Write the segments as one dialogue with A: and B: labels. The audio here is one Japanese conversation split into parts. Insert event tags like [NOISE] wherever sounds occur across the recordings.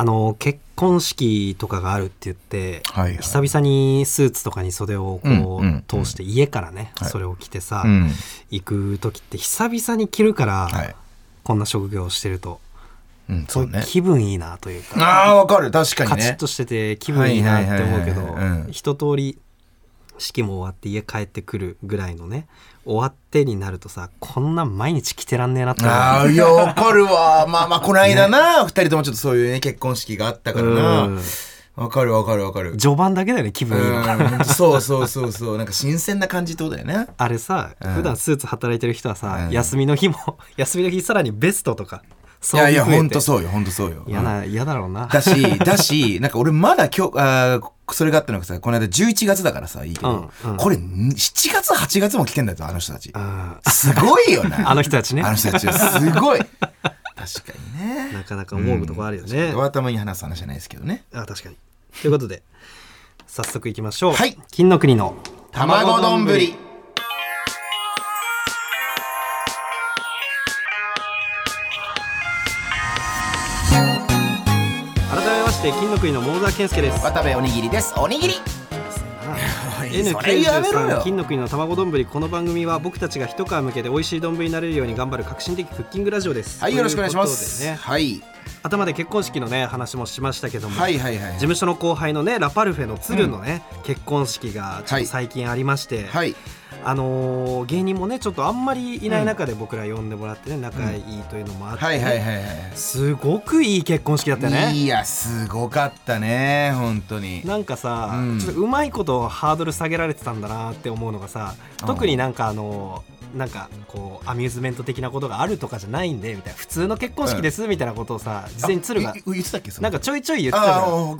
A: あの結婚式とかがあるって言って、
B: はいはい。
A: 久々にスーツとかに袖をこう、
B: うんうんうん。
A: 通して家からね、
B: はい。
A: それを着てさ、
B: うん。
A: 行く時って久々に着るから、
B: はい。
A: こんな職業をしてると、
B: うんそうね。
A: 気分いいなというか、
B: ああわかる。確かにね。
A: カチッとしてて気分いいなって思うけど一通り式も終わって家帰ってくるぐらいのね終わってになるとさこんなん毎日着てらんねえなって
B: ああいやわかるわ。[LAUGHS] まあまあこの間な二人ともちょっとそういうね結婚式があったから
A: う
B: なん。わかるわかるわかる。
A: 序盤だけだよね気分いいの。
B: うんそうそうそうそう。なんか新鮮な感じってことだよね。
A: あれさ、
B: うん。
A: 普段スーツ働いてる人はさ、
B: うん。
A: 休みの日も [LAUGHS] 休みの日さらにベストとか
B: いやいやほんと
A: う
B: そうよほんとそうよ。
A: 嫌な嫌だろうな。
B: だし、だし、なんか俺まだ今日、あーそれがあったのがさ、この間11月だからさ、いいけど、
A: うんうん。
B: これ7月、8月も来てんだよ、あの人たち。
A: う。ん
B: すごいよな。[LAUGHS]
A: あの人たちね。
B: あの人たちはすごい。[LAUGHS] 確かにね。
A: なかなか思うとこあるよね、
B: うん。頭に話す話じゃないですけどね。
A: あ確かに。ということで早速いきましょう。
B: はい。
A: 金の国の
B: 卵丼ぶり。
A: 改めまして金の国の桃沢健介です
B: 渡部おにぎりです。おにぎり。それやめろ
A: N93
B: よ。
A: 金の国の卵丼この番組は僕たちが一皮向けて美味しい丼になれるように頑張る革新的クッキングラジオです
B: はい、よろしくお願いします。
A: ね
B: はい。
A: 頭で結婚式のね話もしましたけども、
B: はいはいはい
A: 事。務所の後輩のねラパルフェの鶴のね、結婚式がちょっと最近ありまして、
B: はい。
A: あのー芸人もねちょっとあんまりいない中で僕ら呼んでもらってね仲いいというのもあって。すごくいい結婚式だったよね
B: いや、すごかったね、本当に。
A: なんかさ、
B: うん
A: ちょっとうまいことハードル下げられてたんだなって思うのがさ特になんかあのなんかこうアミューズメント的なことがあるとかじゃないんでみたいな。普通の結婚式ですみたいなことをさ事前に鶴が。なんかちょいちょい言って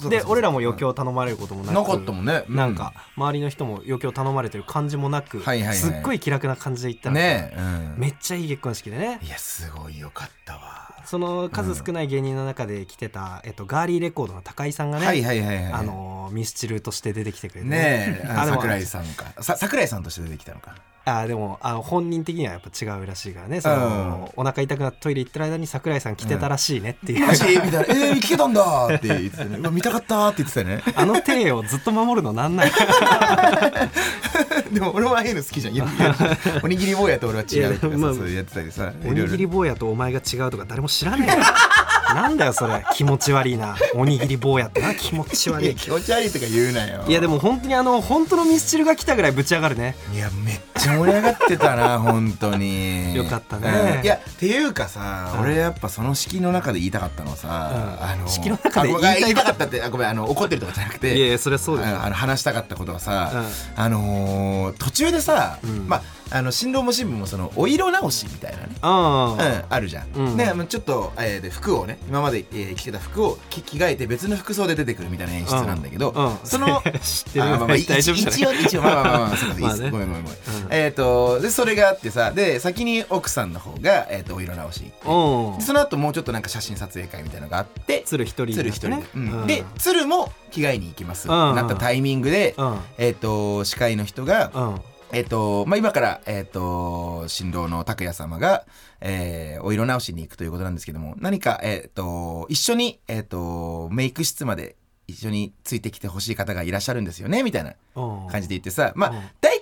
A: たで俺らも余興頼まれることもなく。
B: なかったもんね。う
A: なんか周りの人も余興頼まれてる感じもなく、
B: はいはいはい。
A: すっごい気楽な感じで行った
B: ねえ、うん。
A: めっちゃいい結婚式でね。
B: いやすごいよかったわ。
A: その数少ない芸人の中で来てた、えっと、ガーリーレコードの高井さんがね、
B: はいはいはいはい
A: あのミスチルとして出てきてくれて
B: ね。桜井さんか。さ桜井さんとして出てきたのか
A: あでもあの本人的にはやっぱ違うらしいからね。その、お腹痛くなってトイレ行ってる間に桜井さん来てたらしいねっていう、
B: マジみたいな「えー、聞けたんだ!」って言ってたね見たかったって言ってたね。[LAUGHS]
A: あの体をずっと守るのなんない [LAUGHS]
B: でも俺もああいうの好きじゃん。おにぎり坊やと俺は違うとかさ、
A: まあ
B: そうやってたりさ
A: おにぎり坊やとお前が違うとか誰も知らねえよ [LAUGHS] なんだよそれ。気持ち悪いな。おにぎり坊やってな。気持ち悪い。
B: い [LAUGHS] や気持ち悪いとか言うなよ。
A: いやでも本当にあの本当のミスチルが来たぐらいぶち上がるね。
B: いやめっちゃ盛り上がってたな [LAUGHS] 本当に。
A: よかったね。
B: うん。いやっていうかさ、
A: うん。
B: 俺やっぱその式の中で言いたかったのはさ、
A: うん。
B: あの
A: 式の中で言いた
B: かったってあごめんあの怒ってるとかじゃなくて
A: いやいやそりゃそうでしょ
B: ああの話したかったことはさ、あのー途中でさ、
A: うん。
B: まああの新郎も新婦もそのお色直しみたいなね。
A: あ
B: うん、あるじゃん、
A: うん。
B: ねまあちょっと、えーで服をね今まで、えー着てた服を着着替えて別の服装で出てくるみたいな演出なんだけど、その [LAUGHS]
A: 知ってる
B: あまあ一応一応まあまあまあまあそうです。[LAUGHS]
A: まあね。
B: ごめんごめんごめん、
A: うん。
B: えっ、とでそれがあってさで先に奥さんの方が、えー、とお色直し行ってその後もうちょっとなんか写真撮影会みたいなのがあって
A: 鶴一人ね。
B: 鶴一人で、うん。
A: うん。
B: で鶴も着替えに行きます、
A: うん。
B: なったタイミングで、
A: うん。
B: えっ、と司会の人が、
A: うん
B: えっ、と、まあ、今から、えっ、と、新郎の拓也様が、えーお色直しに行くということなんですけども、何か、えっ、と、一緒に、えっ、と、メイク室まで一緒についてきてほしい方がいらっしゃるんですよね、みたいな
A: うん。
B: 感じで言ってさ、まあ
A: うん、
B: 大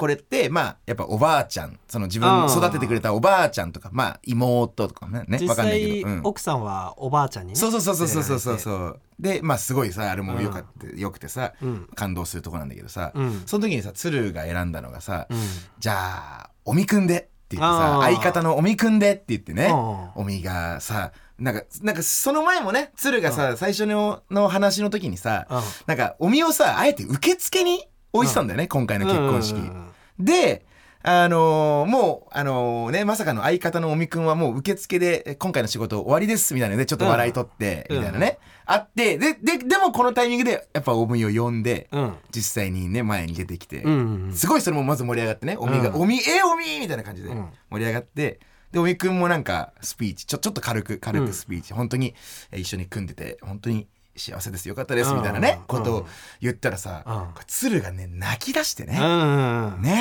B: これって、まあ、やっぱおばあちゃん、その自分
A: うん
B: 育ててくれたおばあちゃんとか、まあ、妹とかね、ね
A: 実
B: わかんない
A: 際
B: けど。うん。
A: 奥さんはおばあちゃんにね
B: そうそうそうそうそうそうそう。で、まあ、すごいさ、あれもよかった、よくてさ、
A: うん。
B: 感動するとこなんだけどさ、
A: うん。
B: その時にさ、鶴が選んだのがさ、
A: うん。
B: じゃあ、おみくんでって言ってさ、相方のおみくんでって言ってね、
A: うん
B: おみがさ、なんか、なんかその前もね、鶴がさ、最初のの話の時にさ、
A: うん。
B: なんか、おみをさ、あえて受付に置いてたんだよね、今回の結婚式。
A: うんうんうん
B: で、あのーもう、あのーね、まさかの相方のおみくんはもう受付で、え今回の仕事終わりです、みたいなので、ちょっと笑い取って、
A: うん。
B: みたいなね、あって、で、で、でもこのタイミングで、やっぱおみを呼んで、
A: うん。
B: 実際にね、前に出てきて、
A: うんうん
B: すごいそれもまず盛り上がってね、おみが、
A: うん
B: おみ、えおみみたいな感じで
A: うん。
B: 盛り上がって、で、おみくんもなんかスピーチ、ちょ、ちょっと軽く、軽
A: うん。
B: くスピーチ、本当に、え一緒に組んでて、本当に幸せです。よかったです。みたいなね、
A: うん
B: ことを言ったらさ、鶴がね泣き出してね、ね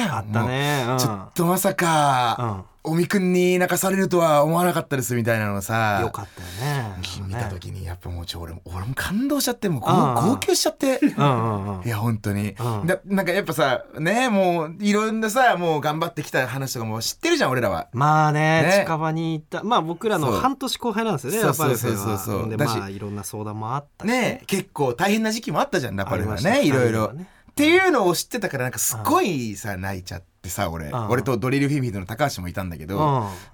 A: あったね。
B: ちょっとまさか、おみくんに泣かされるとは思わなかったですみたいなのさ。
A: よかったよね。
B: 見た時にやっぱもうちょ俺も俺も感動しちゃってもう号泣しちゃって。いや本当に、
A: うん。
B: だなんかやっぱさねもういろんなさもう頑張ってきた話とかも知ってるじゃん俺らは。
A: まあね
B: ね。
A: 近場に行った。まあ僕らの半年後輩なんですよね
B: そうそうそうそう。
A: でまあいろんな相談もあったし
B: ね。結構大変な時期もあったじゃんラパルはねいろいろ、っていうのを知ってたからなんかすっごいさ泣いちゃってさ俺、
A: うん
B: 俺とドリルフィンフィンドの高橋もいたんだけど、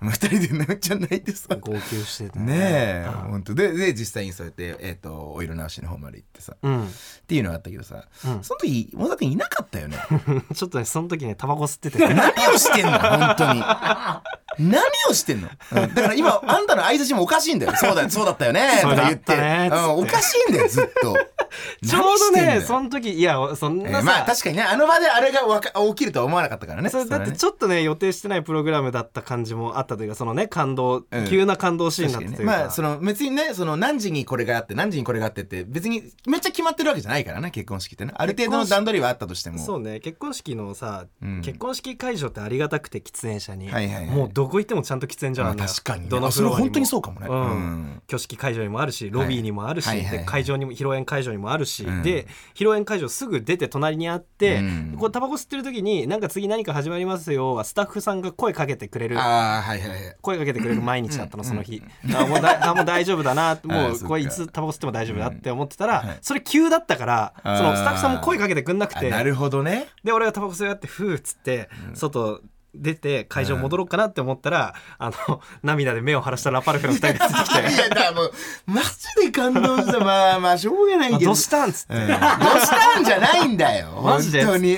A: う [LAUGHS]
B: 二人でめっちゃ泣いてさ。
A: ん号泣してた
B: ね。え、
A: うん
B: 本当でで実際にそうやって、えー、とお色直しの方まで行ってさっ
A: うん。
B: ていうのがあったけどさ、
A: うん。
B: その時小田君いなかったよね。[LAUGHS]
A: ちょっとねその時ねタバコ吸ってて。[LAUGHS]
B: 何をしてんの本当に何をしてんの、うん。だから今あんたの相槌もおかしいんだよ。そうだ [LAUGHS] そうだったよね。とか言って。うん、おかしいんだよずっと。[LAUGHS]
A: ちょうどねその時いやそん
B: え
A: なさ、
B: ーまあ確かにねあの場であれがわか起きるとは思わなかったからね。
A: それだって
B: ね
A: ちょっとね予定してないプログラムだった感じもあったというかそのね感動、
B: うん。
A: 急な感動シーンだったというか。
B: にね。まあその別にねその何時にこれがあって何時にこれがあってって別にめっちゃ決まってるわけじゃないからね結婚式ってね。ある程度の段取りはあったとしても。
A: そうね結婚式のさ、
B: うん。
A: 結婚式会場ってありがたくて喫煙者に、
B: はいはいはい。
A: もうどこ行ってもちゃんと喫煙所
B: まあ
A: なんだよ。
B: 確かにね。
A: どのフロアにも。
B: あそれ本当にそうかもね。
A: うん。
B: うん。
A: 挙式会場にもあるしロビーにもあるし、
B: はいはいはい。はい
A: で会場にも披露宴会場にもあるし、
B: うん。
A: で披露宴会場すぐ出て隣にあって、
B: うん。
A: こうタバコ吸ってる時になんか次何か始まりますよはスタッフさんが声かけてくれる。
B: はいはいはい。
A: 声かけてくれる毎日だったの、その日、あもうだあもう大丈夫だな。[LAUGHS] もうこれいつタバコ吸っても大丈夫だって思ってたら、
B: はい。
A: それ急だったからそのスタッフさんも声かけてくんなくて。
B: あなるほどね。
A: で俺がタバコ吸いやってふーっつって、外出て会場戻ろうかなって思ったら、あの涙で目を晴らしたラパルフェの二人が出てきて。
B: いやだからもうマジで感動した。まあまあしょうがない
A: あ
B: けど。
A: どうしたん?」っつって、
B: うん。どうしたんじゃないんだよ。
A: マジで?」
B: 本当に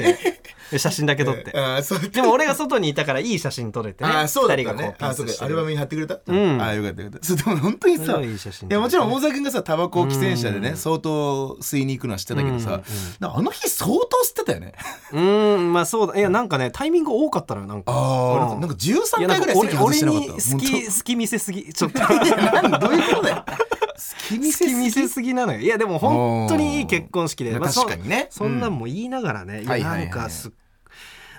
A: 写真だけ撮って。
B: あーそう。
A: でも俺が外にいたからいい写真撮れてね。
B: あーそうだったね。あそうアルバムに貼ってくれた？
A: うん。
B: あーよかったよかった。そうでも本当にさ
A: い
B: やもちろん大沢君がさタバコを喫煙者でね
A: うん
B: 相当吸いに行くのは知ってたけどさあの日相当吸ってたよね。
A: うーん。まあそうだ。いやなんかねタイミング多かったのよなんか。
B: ああなんか
A: い
B: 13
A: やな
B: 回ぐらい
A: 俺に好き好き見せすぎちょっと。
B: 本当 [LAUGHS] いやなんどういうことだよ好き見
A: 好き見せすぎなのよ。いやでも本当にいい結婚式で、
B: まあ
A: そ
B: 確かにね。
A: そんなんも言いながらね、いやなんかす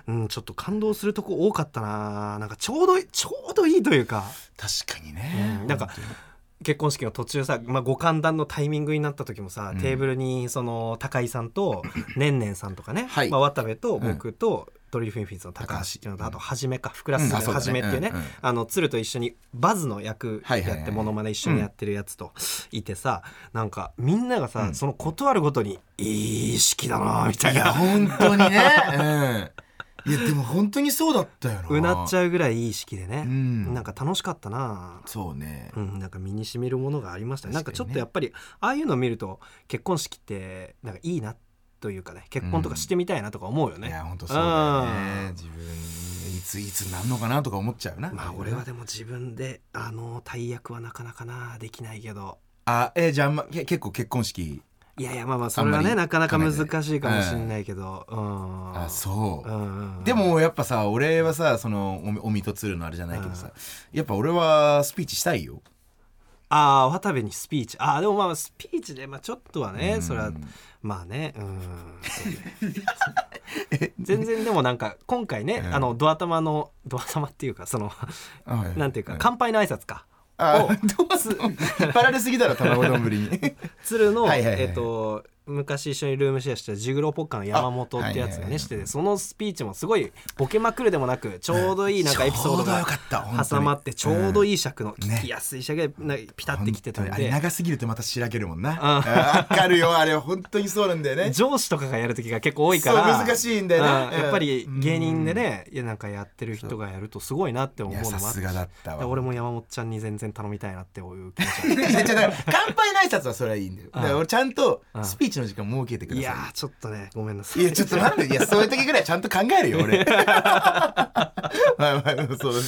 A: うん、ちょっと感動するとこ多かったな。なんかちょうどいちょうどいいというか。
B: 確かにね。
A: うん。なんか結婚式の途中さ、まあ、ご歓談のタイミングになった時もさ、
B: うん。
A: テーブルにその高井さんと [COUGHS] ねんねんさんとかね、
B: はい。
A: まあ、渡部と僕と、ドリルフィンフィンズの高橋っていうのとあとはじめかふくらすの
B: うん。あそうだね。
A: はじめっていうね,、あの鶴と一緒にバズの役やってモノマネ一緒にやってるやつといてさなんかみんながさ、
B: うん。
A: その断るごとに「いい式だな」みたいな。
B: 本当にね。[LAUGHS] うん。いやでも本当にそうだったよな。
A: うなっちゃうぐらいいい式でね、
B: うん。
A: なんか楽しかったな
B: そうね。
A: うん、なんか身にしみるものがありましたね。なんかちょっとやっぱりああいうのを見ると結婚式ってなんかいいなというかね結婚とかしてみたいなとか思うよね、
B: いや本当そうだよね。自分いついつなんのかなとか思っちゃうな。
A: まあ俺はでも自分であの大役はなかなかなできないけど。
B: あえじゃあまけ結構結婚式。
A: いやいやまあまあそれはねなかなか難しいかもしれないけど、うん。
B: あそう。
A: うんうんうん。
B: でもやっぱさ俺はさそのおみとつるのあれじゃないけどさやっぱ俺はスピーチしたいよ
A: ああ渡部にスピーチ。ああでもまあスピーチでまあちょっとはね
B: うん。
A: それはまあねうん。[LAUGHS] 全然でもなんか今回ね、
B: うん
A: あのドア玉のドア玉っていうかその
B: はい。
A: なんていうか、
B: はい
A: 乾杯の挨拶か。
B: あ
A: を [LAUGHS]
B: どうす [LAUGHS] 引っ張られすぎだろ卵丼に。
A: 鶴の、
B: はいはいはい。
A: えっ、と昔一緒にルームシェアしたジグロポッカの山本ってやつがねしててそのスピーチもすごいボケまくるでもなくちょうどいいなんかエピソードが挟まってちょうどいい尺の聞きやすい尺がなピタってきてたんで。
B: 長すぎるとまたしらけるもんな。
A: あ
B: わかるよあれ本当にそうなんだよね。
A: 上司とかがやる時が結構多いから。
B: 難しいんだよな
A: うん。やっぱり芸人でねなんかやってる人がやるとすごいなって思
B: いうや
A: のもあって
B: さすがだったわ。
A: 俺も山本ちゃんに全然頼みたいなっていう気持ち [LAUGHS]
B: 乾杯の挨拶はそれはいいんだよ。俺ちゃんと
A: うん
B: スピーチの時間設けてください。
A: いやーちょっとねごめんなさい。
B: いやちょっとなんでいやそういう時ぐらいちゃんと考えるよ俺。[LAUGHS] まあまあそうだね。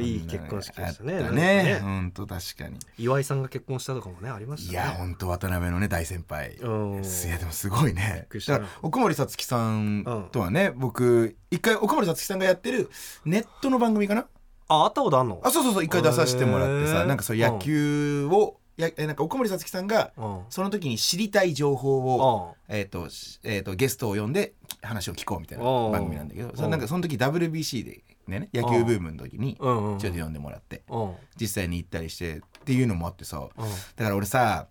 A: いい結婚式でしたね。
B: ね。
A: か
B: 本当確かに。
A: 岩井さんが結婚したとかもねありましたね。
B: いや本当渡辺のね大先輩。
A: うん。
B: いやでもすごいね。だから奥森さつきさんとはね僕一回奥森さつきさんがやってるネットの番組かな？
A: あ会ったことあんの？
B: あそうそうそう一回出させてもらってさなんかそう野球をやえなんか奥森さつきさんが
A: うん。
B: その時に知りたい情報を、
A: うん。
B: えーとしえー、とゲストを呼んで話を聞こうみたいな番組なんだけどそのなんかその時 WBC で、ね、野球ブームの時にちょっと呼んでもらって
A: うん。
B: 実際に行ったりしてっていうのもあってさ
A: うん。
B: だから俺さ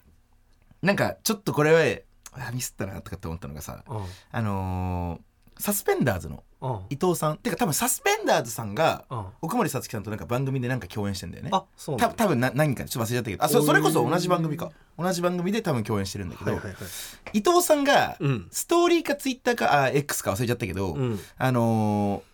B: なんかちょっとこれはあミスったなとかって思ったのがさ
A: うん。
B: あのーサスペンダーズの
A: うん。
B: 伊藤さん。てか多分サスペンダーズさんが
A: うん。
B: 奥森さつきさんとなんか番組でなんか共演してんだよね。
A: あそう
B: た多分な何か。ちょっと忘れちゃったけど。あそそれこそ同じ番組か。同じ番組で多分共演してるんだけど、
A: はいはいはい。
B: 伊藤さんが
A: うん。
B: ストーリーかツイッターかあ X か忘れちゃったけど、
A: うん。
B: あのー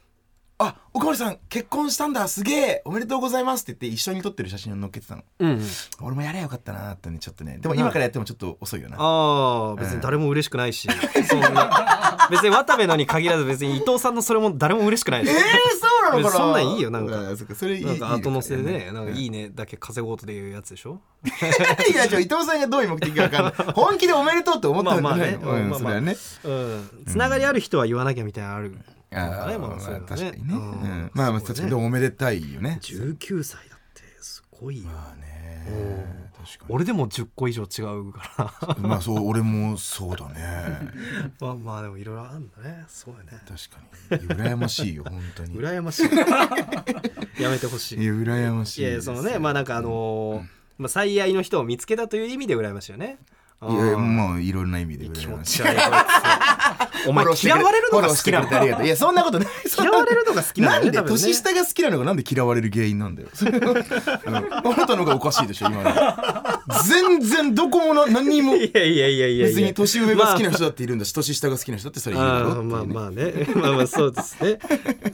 B: あ岡森さん結婚したんだ。すげえ。おめでとうございますって言って一緒に撮ってる写真を載っけてたの。
A: うんうん。
B: 俺もやればよかったなってねちょっとね。でも今からやってもちょっと遅いよな。
A: ああ別に誰も嬉しくないし、そんな。[LAUGHS] 別に渡部のに限らず別に伊藤さんのそれも誰も嬉しくないし。
B: えー、そうなのかな？
A: そんなんいいよなんか。
B: うそそれいい
A: なんか後乗せでねなんかい
B: い
A: いねだけ稼ごうとでいうやつでしょ？[LAUGHS]
B: いや伊藤さんがどういう目的か分かんない。[LAUGHS] 本気でおめでとうって思ったんじゃないのそれはね。
A: うん。つながりある人は言わなきゃみたいなのある
B: あ
A: のかね。
B: ー
A: まあ
B: 確かにね、
A: う
B: うん。んまあまあ確かに。おめでたいよね。
A: 19歳だってすごいよ。
B: まあね。
A: 俺でも10個以上違うから。
B: にまあそう俺もそうだね。[LAUGHS]
A: まあまあでもいろいろあるんだね。そうだね。
B: 確かに。羨ましいよ本当に。い
A: 羨ましい。[LAUGHS] やめてほしい。
B: や羨ましい
A: いやそのねまあなんかあのーまあ、最愛の人を見つけたという意味で羨ましいよね。
B: いやもういろんな意味で
A: 気持ち悪いお前嫌われるのが好きなの。
B: フォローしてくれてありがとう。いやそんなことない。
A: 嫌われるのが好きなの
B: なんで年下が好きなのがなんで嫌われる原因なんだよ。うん。あなたのがおかしいでしょ今の。全然どこもな何にも。
A: いやいやいやいや
B: 別に年上が好きな人だっているんだし年下が好きな人だってそれいるだ
A: あ
B: ろね
A: ーまあまあね。まあまあそうですね。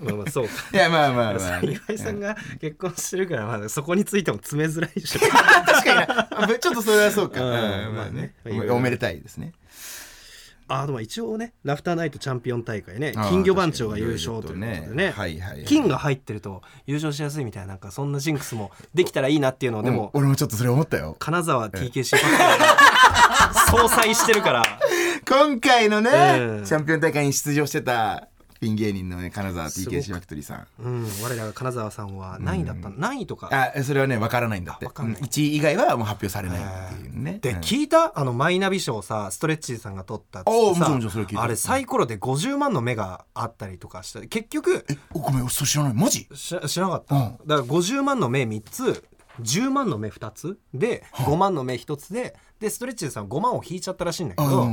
A: まあまあそうか。
B: いやまあまあまあ。
A: 岩井さんが結婚してるから、まあ、そこについても詰めづらいでしょ。[LAUGHS]
B: 確かにちょっとそれはそうか。
A: うん。
B: うんまあね
A: まあね
B: おめでたいですね。
A: あでも一応ねラフターナイトチャンピオン大会ね金魚番長が優勝ということでね。
B: はいはいはい。
A: 金が入ってると優勝しやすいみたいななんかそんなジンクスもできたらいいなっていうのをでも、
B: うん俺もちょっとそれ思ったよ。
A: 金沢 TKC パックが [LAUGHS] 総裁してるから。
B: 今回のね、
A: うん。
B: チャンピオン大会に出場してたピン芸人のね金沢
A: すごく。
B: TKC ファクトリーさん。
A: うん我らが金沢さんは何位だった？の、何位とか？
B: あそれはね分からないんだって。
A: あわかんない。
B: 1位以外はもう発表されないっていうね。
A: で、
B: うん
A: 聞いたあのマイナビ賞さストレッチーさんが取ったっつってさ
B: おうもちろんもちろんそれ聞いた。
A: あれサイコロで50万の目があったりとかして結局
B: えおごめん俺それ知らない。マジ？
A: し知らなかった、
B: うん。
A: だから50万の目3つ10万の目2つで5万の目1つででストレッチーさん5万を引いちゃったらしいんだけど、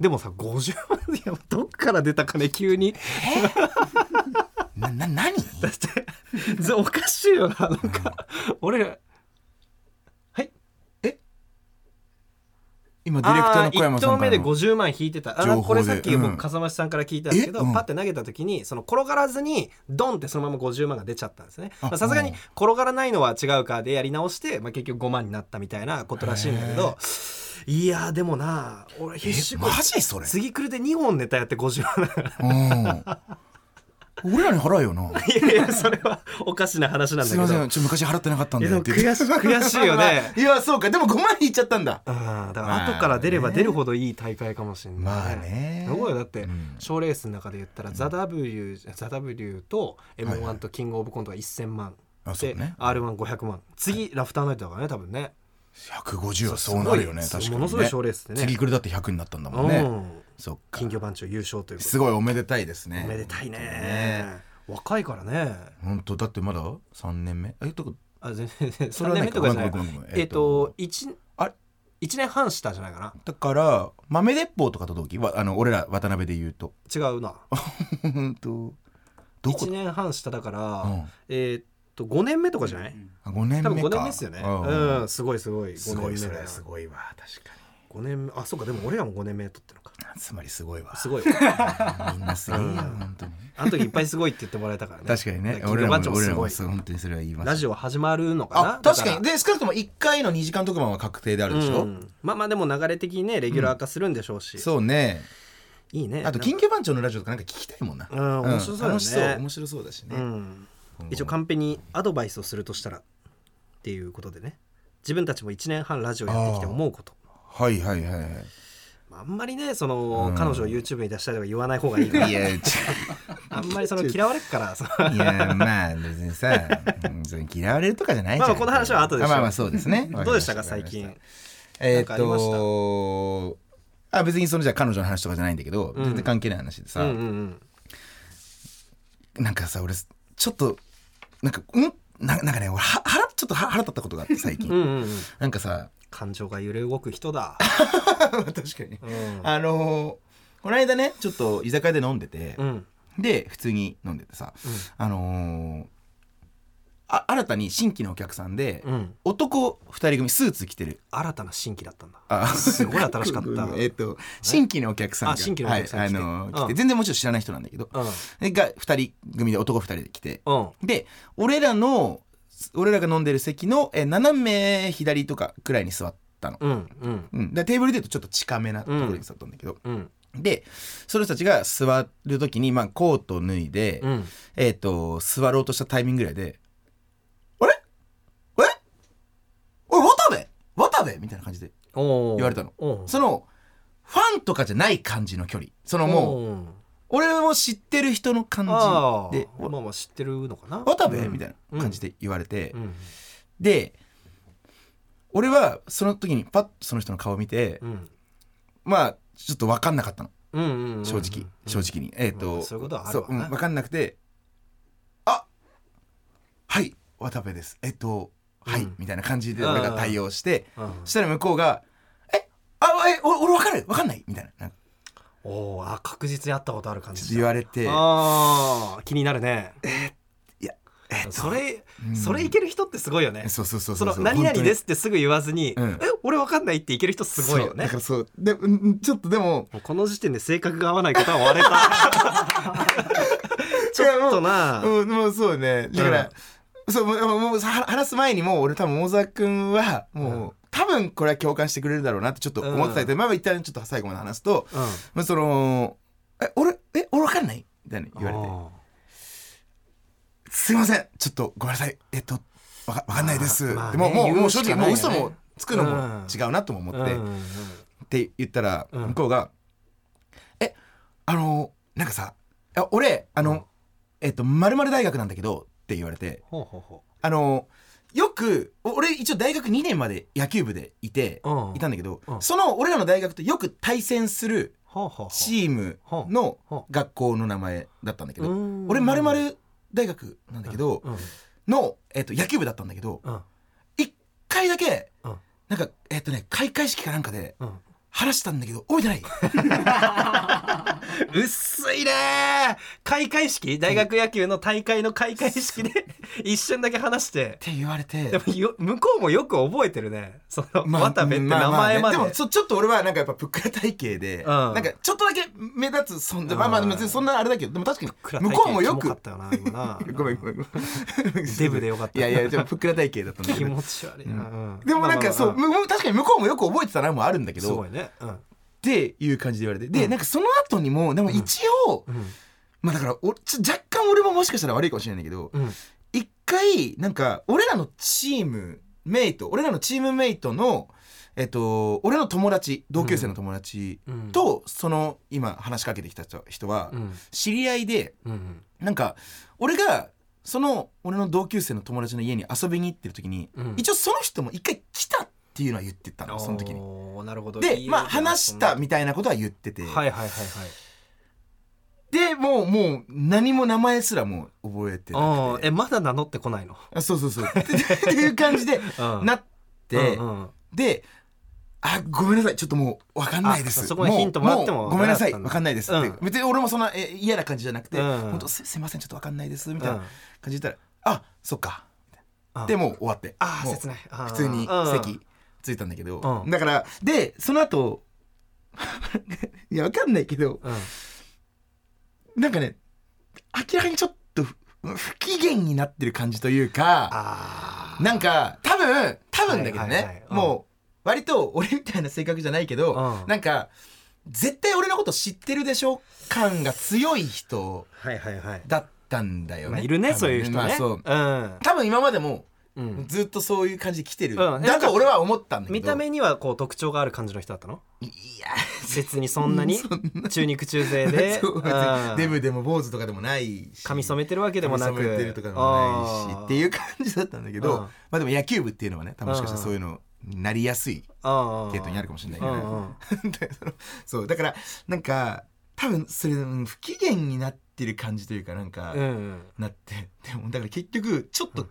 A: でもさ50万いやどっから出たかね急に？[LAUGHS]
B: なな何？
A: だってぜおかしいよななんか。俺らはい
B: 今ディレクターの小山
A: 1投目で
B: さんからの
A: 50万引いてた。あこれさっき
B: うん。
A: 僕風間さんから聞いたんですけど、
B: え？うん。
A: パッて投げた時にその転がらずにドンってそのまま50万が出ちゃったんですね。さすがに
B: うん。
A: 転がらないのは違うかでやり直して、まあ、結局5万になったみたいなことらしいんだけどいやでもな俺必死
B: マジそれ？
A: 次来るで2本ネタやって50万。だから
B: うん俺らに払えよな。い
A: やいやそれはおかしな話なんだけど。
B: すいませんちょっと昔払ってなかったん
A: い
B: で
A: 悔し悔しいよね。[LAUGHS]
B: いやそうか。でも5万いっちゃったんだ。
A: うんだから後から出れば出るほどいい大会かもしれない、
B: まあね。
A: すごいよ。だって
B: うん。
A: 賞、レースの中で言ったら「ザ・ w ザ・ w と m 1とキングオブコントが1000万、で、
B: あそうね。
A: r 1 5 0 0万。次ラフターナイトだからね多分ね
B: 150はそうなるよね
A: す
B: 確かにね。
A: ものすごい賞レースでね。
B: 次来るだって100になったんだもんね。
A: うん。
B: そっか。
A: 金魚番長優勝という
B: すごいおめでたいですね。
A: でおめでたいね。
B: ね
A: 若いからね。
B: 本当？だってまだ？3年目？えどこ
A: あ全然3 [LAUGHS]
B: それはない
A: 年目とかじゃない。えっと1
B: あ
A: 年半下じゃないかな。
B: だから豆鉄砲とかと同期わあの俺ら渡辺で言うと。
A: 違うな。
B: うんとどこ
A: ？1年半下だから、
B: うん。
A: えーっと5年目とかじゃない、
B: あ5年目か。
A: 多分5年目ですよね。
B: うん
A: うん。すごいすごい。5
B: すごいそれすごいわ確か
A: 5年目あそうかでも俺らも5年目取ってるのか。
B: に [LAUGHS] つまりすごいわ。
A: すごい。
B: みんなすげえよ
A: うん。
B: 本当に。
A: あの時いっぱいすごいって言ってもらえたからね。
B: 確かにね。俺らも俺らも
A: すごい
B: そう本当にそれは言います。
A: ラジオ始まるのかな？
B: あ確かに。
A: だ
B: で少なくとも1回の2時間特番は確定であるでしょ、
A: うん。まあまあでも流れ的にねレギュラー化するんでしょうし、
B: そうね。
A: いいね。
B: あと金魚番長のラジオとかなんか聞きたいもんな、
A: うん面白そうだ
B: 面白そうだしね、
A: うん一応カンペにアドバイスをするとしたらっていうことでね。自分たちも1年半ラジオやってきて思うこと。
B: はいはいはいはい。
A: まあんまりねその、
B: うん。
A: 彼女を YouTube に出したいとか言わない方がいいから。
B: いやち
A: あんまりその嫌われっから。
B: いやまあ別にさ嫌われるとかじゃないじゃん。
A: まあこの話は後でしよう。
B: あまあまあそうですね。[LAUGHS]
A: どうでしたか最近？
B: えーっとあ別にそのじゃあ彼女の話とかじゃないんだけど、
A: うん。
B: 全然関係ない話でさ、
A: うんうんうん。
B: なんかさ俺ちょっとなんかん？ななんかね俺は腹ちょっとは腹立ったことがあって [LAUGHS] 最近、
A: うん
B: なんかさ
A: 感情が揺れ動く人だ、[LAUGHS]
B: 確かに。
A: うん。
B: あのーこの間ねちょっと居酒屋で飲んでて
A: う、ん。
B: で普通に飲んでてさあのーあ新たに新規のお客さんで、
A: うん。うん
B: 男2人組スーツ着てる。
A: 新たな新規だったんだ。
B: あ。
A: すごい新しかった。[LAUGHS]
B: えっと新規のお客さんが
A: あ新規のお客さん
B: はい、あのて
A: うん。
B: 全然もちろん知らない人なんだけど、
A: うん。
B: が2人組で男2人で来て。
A: うん。
B: で俺らの俺らが飲んでる席のえ斜め左とかくらいに座ったの、
A: うんうん。
B: うん、でテーブルで言うとちょっと近めなところに座ったんだけど、
A: うん
B: でその人たちが座る時に、まあ、コートを脱いで、
A: うん。
B: えっ、と座ろうとしたタイミングぐらいで「あれえおい渡部渡部!」みたいな感じで言われたの。そのファンとかじゃない感じの距離。そのもう俺も知ってる人の感
A: あ
B: じで。
A: あまあまあ知ってるのかな「
B: 渡部？
A: うん。
B: みたいな感じで言われて、
A: うん。
B: で俺はその時にパッとその人の顔を見て、
A: うん。
B: まあちょっと分かんなかったの。
A: うんうんうん
B: 正直、正直に。えっ、と、
A: まあそういうことは
B: 分かんなくてあはい渡部です。えっ、とはい、
A: うん。
B: みたいな感じで俺が対応して、
A: うん。
B: そしたら向こうがえあえお俺分かる？分かんない？みたいな。なんか
A: おーあ確実に会ったことある感じ。
B: 言われて。
A: ああ気になるね。
B: いやえ
A: それ
B: うん。
A: それいける人ってすごいよね。
B: そうそうそう
A: その何々ですってすぐ言わずに
B: うん。
A: え俺わかんないっていける人すごいよね。
B: だからそう。でうんちょっとでも
A: もうこの時点で性格が合わないことは割れたちょっとな
B: うん、もうそうね。だから、そう、もう、もうさ話す前にもう、俺多分、大沢くんは、もう、
A: うん。
B: 多分これは共感してくれるだろうなってちょっと思ってたけど、まあ一旦ちょっと最後まで話すと、
A: うん。
B: まあその、え、俺、え、俺わかんないみたいな言われて、
A: あ
B: すいません、ちょっとごめんなさい、えっと、わかわかんないです。
A: まあ
B: でも、もう、もう正直、もう嘘もつくのも
A: うん
B: 違うなとも思って、
A: ーうん。うんうん
B: って言ったら、
A: うん。
B: 向こうが「えあのなんかさあ俺あの、
A: うん。
B: えっと〇〇大学なんだけど」って言われてあのよくお俺一応大学2年まで野球部でいて、
A: ううん。
B: いたんだけど、
A: うん。
B: その俺らの大学とよく対戦するチームの学校の名前だったんだけど、
A: うん。
B: 俺〇〇大学なんだけど、
A: うん。
B: の、えっと野球部だったんだけど
A: うん。
B: 一回だけ、
A: うん。
B: なんかえっとね開会式かなんかで
A: うん。
B: 話したんだけど覚えてない [LAUGHS] [LAUGHS]
A: 薄いねー。開会式？大学野球の大会の開会式で [LAUGHS] 一瞬だけ話して。
B: って言われて。
A: でもよ向こうもよく覚えてるね。その、
B: まあ
A: 渡部って名前まで、
B: ああねでもそちょっと俺はなんかやっぱぷっくら体型で、
A: うん。
B: なんかちょっとだけ目立つそん。で、まあまあ別にそんなあれだけどでも確か
A: 暗
B: に向こうもよく。[LAUGHS] ごめんごめんごめん。
A: デブでよかった。
B: いやいやでもぷっくら体型だったんだけ
A: 気
B: ど
A: 持ち悪いな、うん。
B: でもなんかそう、
A: まあまあまあ。
B: む確かに向こうもよく覚えてたなもあるんだけど。
A: すごいね。うん
B: っていう感じで言われて。で、
A: うん。
B: なんかその後にもでも一応、
A: うん。
B: まあだからおちょ若干俺ももしかしたら悪いかもしれないんだけど
A: うん。
B: 一回なんか俺らのチームメイト俺らのチームメイトのえっと俺の友達同級生の友達
A: うん。
B: と、その今話しかけてきた人は
A: うん。
B: 知り合いで
A: うん
B: なんか俺がその俺の同級生の友達の家に遊びに行ってる時に、
A: うん。
B: 一応その人も一回来たっていうのは言ってたのその時に。
A: なるほど。
B: でまあ話したみたいなことは言ってて、
A: なはいはいはいはい。
B: でもうもう何も名前すらもう覚えて
A: あ
B: なくて。
A: ーえまだ名乗ってこないの？
B: あそうそうそう。っていう感じで [LAUGHS]
A: うん。
B: なって、
A: うんうん。
B: であごめんなさい。ちょっともう分かんないです。
A: あそこにヒントもらっても
B: うごめんなさい。分かんないです
A: うん。
B: 別に俺もそんなえ嫌な感じじゃなくて、
A: うん。
B: 本当すすいません。ちょっと分かんないです。みたいな
A: うん。
B: 感じで言ったら、あそっか。
A: うん。
B: でもう終わって。
A: あー切ない。
B: 普通に
A: うん
B: 席ついたんだけど、
A: うん。
B: だからでその後 [LAUGHS] いや分かんないけど
A: うん。
B: なんかね明らかにちょっと不不機嫌になってる感じというか
A: あ
B: なんか多分多分だけどね、
A: はいはいはい。うん。
B: もう割と俺みたいな性格じゃないけど、
A: うん。
B: なんか絶対俺のこと知ってるでしょ感が強い人
A: はいはいはい。
B: だったんだよね。
A: まあいるね
B: 多分
A: そういう人ね。
B: まあそう。
A: うん。
B: 多分今までも
A: うん。
B: ずっとそういう感じで来てる、
A: うん。
B: だと俺は思ったんだけど。
A: 見た目にはこう特徴がある感じの人だったの？
B: いや。
A: 別にそんなに？[LAUGHS] 中肉中背で？[LAUGHS]
B: デブでも坊主とかでもないし。
A: 髪染めてるわけでもなく。
B: 髪染めてるとかでもないしっていう感じだったんだけど、
A: うん。
B: まあでも野球部っていうのはね多分もしかした。らそういうのになりやすい
A: あ
B: 系統にあるかもしれないけど [LAUGHS] そう。だからなんか多分それうん不機嫌になってる感じというかなんか、
A: うん。うん
B: なって。でもだから結局ちょっと、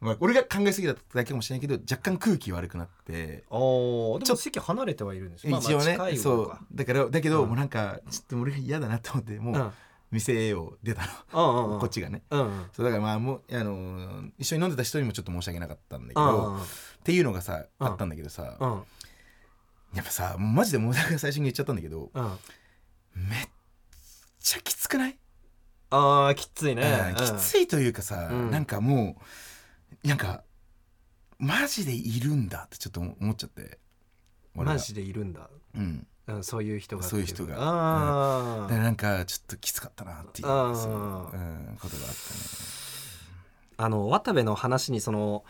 B: まあ、俺が考えすぎだっただけかもしれないけど若干空気悪くなって
A: おーで
B: ちょ
A: も席離れてはいるんですよ。
B: 一応ね、そう。だからだけど、
A: うん。
B: もうなんかちょっと俺が嫌だなと思ってもう、
A: うん。
B: 店を出た
A: うんうんう
B: の、
A: ん。
B: こっちがね。
A: うんうん。
B: そうだからまあもうあのー一緒に飲んでた人にもちょっと申し訳なかったんだけ
A: う
B: ど、っていうのがさ、
A: うん。
B: あったんだけどさ、
A: うん。
B: やっぱさマジでもうだから最初に言っちゃったんだけど
A: うん
B: めっちゃきつくない、
A: あーきついね。
B: うんきついというかさ、
A: うん。
B: なんかもうなんかマジでいるんだってちょっと思っちゃって
A: マジでいるんだ。
B: うん。
A: うんそういう人が。
B: そういう人が。
A: あー。
B: だからなんかちょっときつかったなっていうううん、ことがあったね。
A: あの渡部の話にその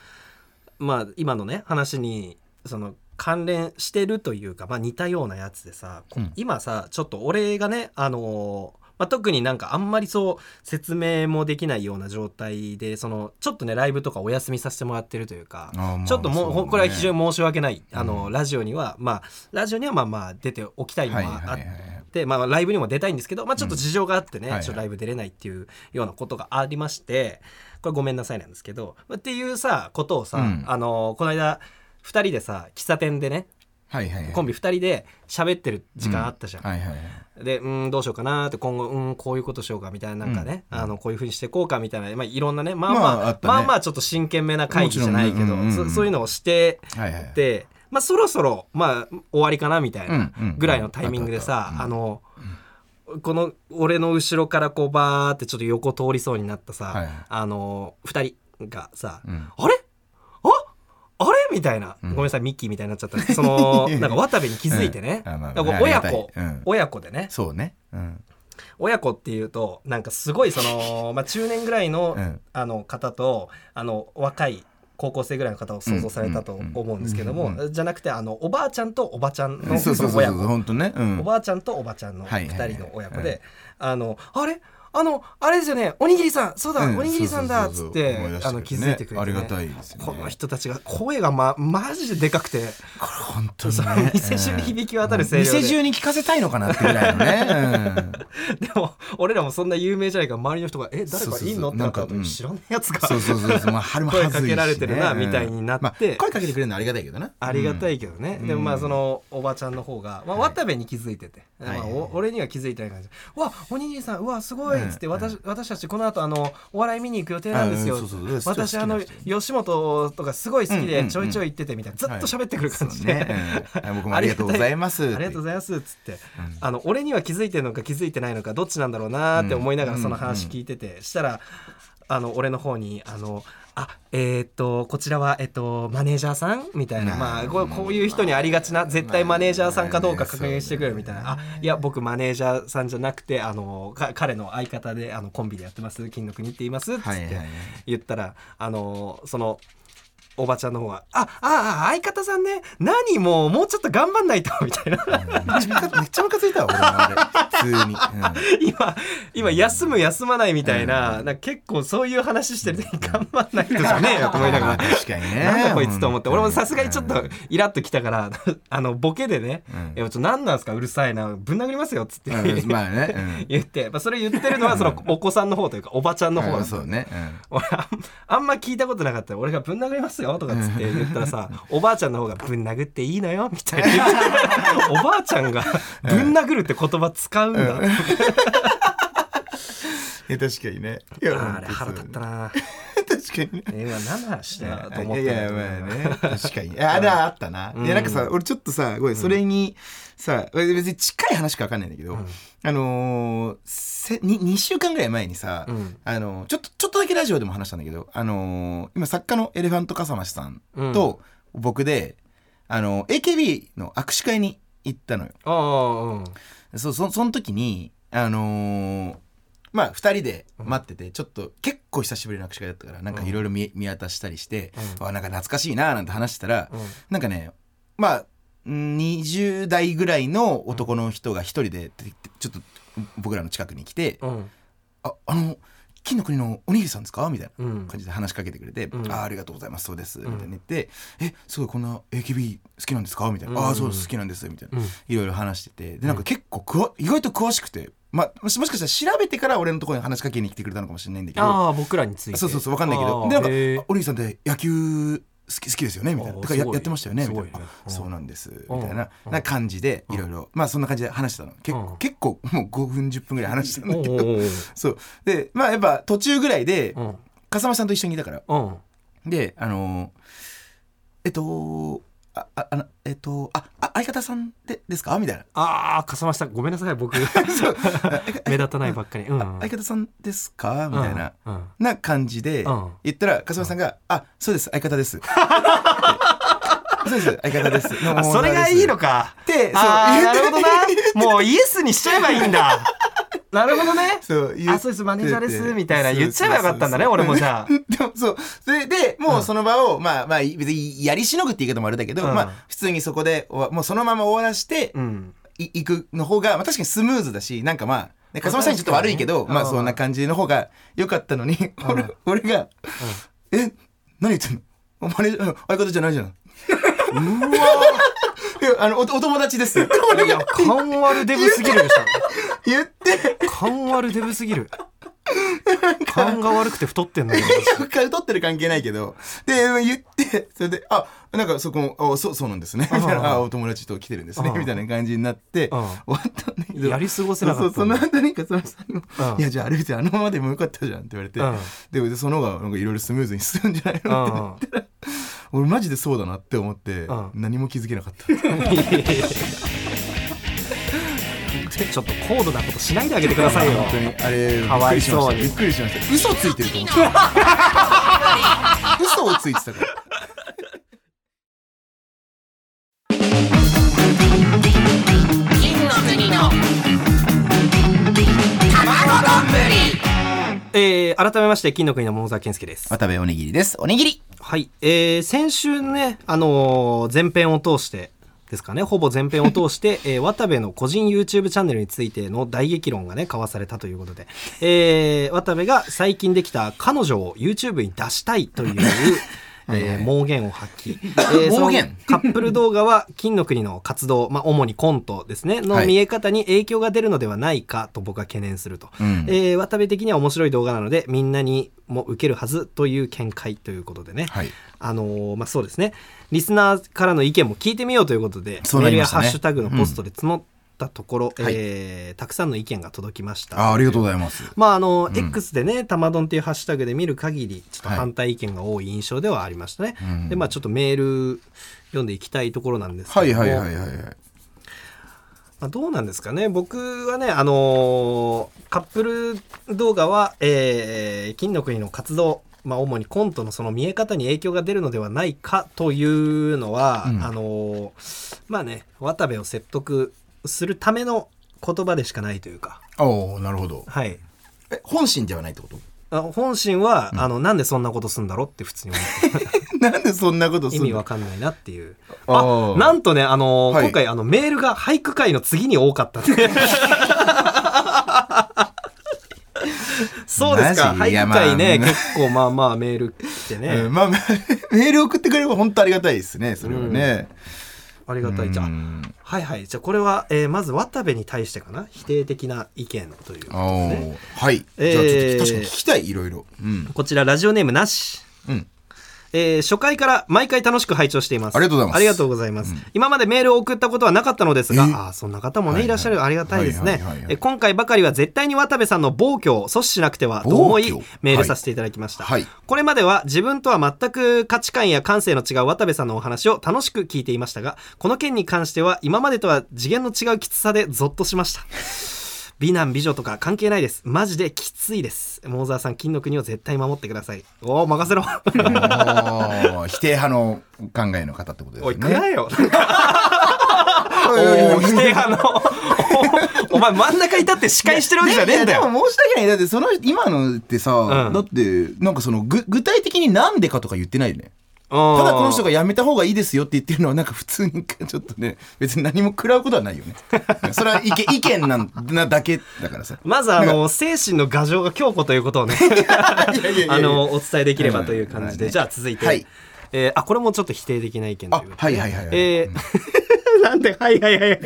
A: まあ今のね話にその関連してるというか、まあ、似たようなやつでさ、こ
B: うん。
A: 今さちょっと俺がねあのまあ、特になんかあんまりそう説明もできないような状態でそのちょっとねライブとかお休みさせてもらってるというかちょっともう、
B: ね。
A: これは非常に申し訳ない。あの、
B: うん。
A: ラジオにはまあラジオにはまあまあ出ておきたいのはあっ
B: はいはいはい。はい
A: で、まあ、ライブにも出たいんですけど、まあ、ちょっと事情があってね、
B: うんはいはい。
A: ちょっとライブ出れないっていうようなことがありましてこれごめんなさいなんですけどまあっていうさことをさ、
B: うん。
A: あのこの間2人でさ喫茶店でね
B: はいはいはい。
A: コンビ2人で喋ってる時間あったじゃん。
B: はいはいはい。
A: でうんどうしようかなって今後うんこういうことしようかみたいななんかね、
B: うん。
A: あのこういうふうにしていこうかみたいな、まあ、いろんなねまあまあ、
B: まああったね。
A: まあまあちょっと真剣めな会議じゃないけど、
B: もちろんねうんうんうん。
A: そそういうのをして
B: はいはい
A: で、まあ、そろそろ、まあ、終わりかなみたい
B: うんう
A: なん。ぐらいのタイミングでさ、
B: あ
A: の、この俺の後ろからこうバーってちょっと横通りそうになったさ、
B: はいはい。
A: あの2人がさ「
B: うん。
A: あれ？ああれ?」みたいな、
B: うん。
A: ごめんなさいミッキーみたいになっちゃった。んですその [LAUGHS] なんか渡部に気づいてね、
B: うん。あまあ
A: 親子、
B: うん。
A: 親子でね。
B: そうね。うん。
A: 親子っていうとなんかすごいその、[LAUGHS] まあ、中年ぐらいの,、
B: うん。
A: あの方とあの若い高校生ぐらいの方を想像されたと思うんですけども、
B: うん。うん。
A: じゃなくてあのおばあちゃんとおばちゃんの
B: そうそうそうそう。
A: 親子。
B: 本当ね。うん。
A: おばあちゃんとおばちゃんの
B: はいはいはい
A: 2人の親子
B: うん
A: で、あのあれ？あのあれですよね。おにぎりさん。そうだ、
B: うん。
A: おにぎりさんだ。っつってあの気づいてくれて、ね、
B: ありがたいですよね。
A: この人たちが声がまマジででかくて。
B: これ本当にね。
A: 店中に響き渡る声量で。
B: 店中に聞かせたいのかなってぐらいのね。[LAUGHS]
A: でも俺らもそんな有名じゃないから周りの人が「え誰かいんの?」ってなった後
B: そうそうそうなん
A: 知らねえやつが。
B: そうそうそうそう。まあはるま
A: 声かけられてるなみたいになって。
B: まあ声かけてくれるのはありがたいけどな。
A: ありがた
B: い
A: いけどね、
B: うん。
A: でもまあそのおばちゃんの方が、まあ、渡部に気づいてて、
B: はい。
A: まあ、お俺には気づいてない感じ。で「うわおにぎりさんうわすごい」っつって、
B: うん
A: 私私たちこの後あのお笑い見に行く予定なんですよ、私あの吉本とかすごい好きでちょいちょい行っててみたいな。ずっと喋ってくる感じで、
B: 僕もありがとうございます。
A: ありがとうございますっつって、
B: うん。
A: あの俺には気づいてるのか気づいてないのかどっちなんだろうなって思いながらその話聞いてて、したらあの俺の方にあのあえーっとこちらはえっとマネージャーさんみたいな、
B: うん
A: まあこうこういう人にありがちな絶対マネージャーさんかどうか確認してくれるみたいな、あいや僕マネージャーさんじゃなくてあのか彼の相方であのコンビでやってます。金の国って言います。っつって、言ったらあのそのおばちゃんの方は「あああ相方さんね。何もうもうちょっと頑張んないと」[LAUGHS] みたいな。
B: めっちゃムカついたわ俺もあれ。普通に、
A: 今今休む休まないみたいな,、なんか結構そういう話してる時に頑張んない人じゃねえよ [LAUGHS] と思いながら。
B: 確かにね。
A: なんだこいつと思って。俺もさすがにちょっと
B: うん。
A: イラッときたから [LAUGHS] あのボケでね
B: うん「
A: いやちょ何なんすか？うるさいな。ぶん殴りますよ」っつって、
B: うんまあね、うん。
A: 言って、まあ、それ言ってるのはそのお子さんの方というかおばちゃんの方。
B: うそうね、
A: 俺あんあんま聞いたことなかった。俺がぶん殴りますよとかっつって言ったらさ [LAUGHS] おばあちゃんの方がぶん殴っていいのよみたいな。[LAUGHS] おばあちゃんがぶん殴るって言葉使うんだ、
B: うん、いや確かにね。いや
A: あれ腹立ったな
B: 確かに。ね
A: え今何の話だよと思って
B: いやいやまあね。確かに。いやあれはあったな、
A: うん。
B: いやなんかさ俺ちょっとさごめんそれにさ別に近い話か分かんないんだけど、
A: うん。
B: あのー、せ 2, 2週間ぐらい前にさ、
A: うん。
B: あのーちょっとちょっとだけラジオでも話したんだけど、あのー今作家のエレファント笠間さんと僕で、あのー AKB の握手会に行ったのよ。
A: ああうん。
B: そそその時にあのーまあ2人で待っててちょっと結構久しぶりの握手会だったからなんかいろいろ見見渡したりして、
A: うん。
B: わなんか懐かしいななんて話してたら、
A: うん。
B: なんかねまあん20代ぐらいの男の人が一人でてちょっと僕らの近くに来て
A: うん「
B: ああの金の国のおにぎりさんですか?」みたいな
A: うん。
B: 感じで話しかけてくれて「
A: うん。
B: ああありがとうございますそうです」み
A: ん。
B: たいな。言って「えすごいこんな AKB 好きなんですか?」みたいな「
A: うん。
B: ああそうです好きなんです」みたいな、
A: うん。
B: いろいろ話しててでなんか結構くわ意外と詳しくて、まあ、もしもしかしたら調べてから俺のところに話しかけに来てくれたのかもしれないんだけど。
A: ああ僕らについて。
B: そうそうそうわかんないけど。でなんか
A: へー。
B: あ「お兄さんって野球好き好きですよね」みたいな。
A: あー「
B: だからやってましたよね」みたいな。
A: ね。
B: あそうなんです」み
A: うん。
B: たいな。
A: うん。
B: な感じでいろいろ。まあそんな感じで話してたの。結
A: うん。
B: 構結構もう5分10分ぐらい話してたんだけど。[LAUGHS] そう。でまあやっぱ途中ぐらいで
A: うん。
B: 笠間さんと一緒にいたから。
A: うん。
B: であのーえっとあああのえっとああ相方さんでですか？みたいな。
A: ああかさました。ごめんなさい僕。[LAUGHS] [LAUGHS] 目立たないばっかり。うん。
B: 相方さんですか？みたいな、
A: うん。うん
B: な感じで
A: うん。
B: 言ったら笠間さんが「あそうです相方です」[LAUGHS] そうです相方です。
A: あそれがいいの
B: か。
A: か
B: ってそう
A: あー
B: 言って
A: なるほどな。もうイエスにしちゃえばいいんだなるほどね。
B: そう
A: あそうです。マネージャーです。みたいな言っちゃえばよかったんだね俺もじゃあ。[LAUGHS]
B: でもそう。それでもうその場を、まあまあ別にやりしのぐって言い方もあれだけど、
A: うん。
B: まあ普通にそこでもうそのまま終わらして、
A: うん。
B: い行くの方が、まあ、確かにスムーズだしなんかまあね笠間さんにちょっと悪いけど、まあそんな感じの方が良かったのに、俺俺が「え何言ってんの？[LAUGHS] お前相方じゃないじゃん」
A: うわ [LAUGHS]
B: いやあのおお友達です」
A: いや勘悪デブすぎるでしょ
B: 言って。
A: 勘悪デブすぎる。勘が悪くて太ってんだよ
B: 太ってる関係ないけどで [LAUGHS] 言って。それで「あなんかそこもあそうそうなんですね」みたいな「あお友達と来てるんですね。
A: う」ん
B: みたいな感じになって
A: うん
B: 終わったんだけど。
A: やり過ごせなかった
B: その後にいやじゃあ歩いてあのままでもよかったじゃん」って言われて
A: うん
B: ででその方がいろいろスムーズに進むんじゃないのって
A: うん [LAUGHS]
B: 俺マジでそうだなって思って
A: うん
B: 何も気づけなかった [LAUGHS]
A: ちょっと高度なことしないであげてくださいよ。
B: 本当にあれ
A: かわいそうに。
B: びっくりしました。嘘ついてると思って [LAUGHS] 嘘をついてたから。
A: えー、改めまして金の国の桃沢健介です。
B: 渡部おにぎりです。おにぎり。
A: はい、えー、先週ね、あのー前編を通してですかね。ほぼ全編を通して、[LAUGHS] えー渡部の個人 YouTube チャンネルについての大激論がね交わされたということで、えー渡部が最近できた彼女を YouTube に出したいというえー妄言を発揮、[LAUGHS] えーそ
B: 言？
A: カップル動画は金の国の活動、[LAUGHS] まあ、主にコントですねの
B: はい。
A: 見え方に影響が出るのではないかと僕は懸念すると、
B: うん。
A: えー渡部的には面白い動画なのでみんなにも受けるはずという見解ということでね、
B: はい。
A: あのーまあそうですね。リスナーからの意見も聞いてみようということで、
B: そう
A: メールやハッシュタグのポストで募ったところ、
B: はい。
A: えーたくさんの意見が届きました。
B: あありがとうございます。
A: まああの、
B: うん。
A: X でね「たまどん」っていうハッシュタグで見る限りちょっと
B: はい
A: 反対意見が多い印象ではありましたね、
B: うん。
A: でまあちょっとメール読んでいきたいところなんですけども、
B: はいはいはいはいはい。
A: まあ、どうなんですかね。僕はねあのーカップル動画は、えー金の国の活動まあ、主にコントのその見え方に影響が出るのではないかというのは、
B: うん。
A: あのーまあね渡部を説得するための言葉でしかないというか、
B: おおなるほど。
A: はい、
B: え本心ではないってこと？
A: あ本心は、あのなんでそんなことすんだろうって普通に思って [LAUGHS]
B: なんでそんなことす
A: 意
B: るの
A: 味わかんないなっていう。
B: あ
A: あ
B: ー
A: なんとねあのー
B: はい。
A: 今回あのメールが俳句会の次に多かったね [LAUGHS] そうですか。俳句会ね、
B: まあ
A: 結構まあまあメール来てね、
B: うんまあまあメール送ってくれれば本当ありがたいですねそれはね
A: ありがたい。じゃはいはい。じゃあこれは、えーまず渡部に対してかな。否定的な意見ということ
B: お
A: でね。
B: ー。はい、
A: えー
B: じゃあちょっと確かに聞きたいいろいろ。うん。
A: こちらラジオネームなし。
B: うん
A: えー初回から毎回楽しく拝聴しています。
B: ありがとうございます
A: ありがとうございます。今までメールを送ったことはなかったのですが、
B: えー
A: ああ、そんな方もね、
B: はい
A: らっしゃる。ありがたいですね今回ばかりは絶対に渡部さんの暴挙を阻止しなくてはと思いメールさせていただきました。
B: はい
A: これまでは自分とは全く価値観や感性の違う渡部さんのお話を楽しく聞いていましたが、この件に関しては今までとは次元の違うきつさでゾッとしました。美男美女とか関係ないです。マジできついです。モーザーさん、金の国を絶対守ってください。おお、任せろ。
B: 否定派の考えの方ってことです
A: おい、くらえよ。
B: お
A: 否定派のお前真ん中に立って司会してるわけじゃねえんだよ
B: でも申し訳ないだってその今のってさ、
A: うん
B: だってなんかそのぐ具体的になんでかとか言ってないよね
A: た
B: ただこの人が辞めた方がいいですよって言ってるのはなんか普通にちょっとね別に何も食らうことはないよね。[LAUGHS] それは意見意見なんなだけだからさ。
A: まずあの精神の牙城が強固ということをね [LAUGHS] あのお伝えできればという感じで、
B: うん
A: じゃあ続いて、
B: はい
A: えーあこれもちょっと否定的な意見という
B: はいはいはいはい。
A: えー [LAUGHS] なんではいはいはいはい。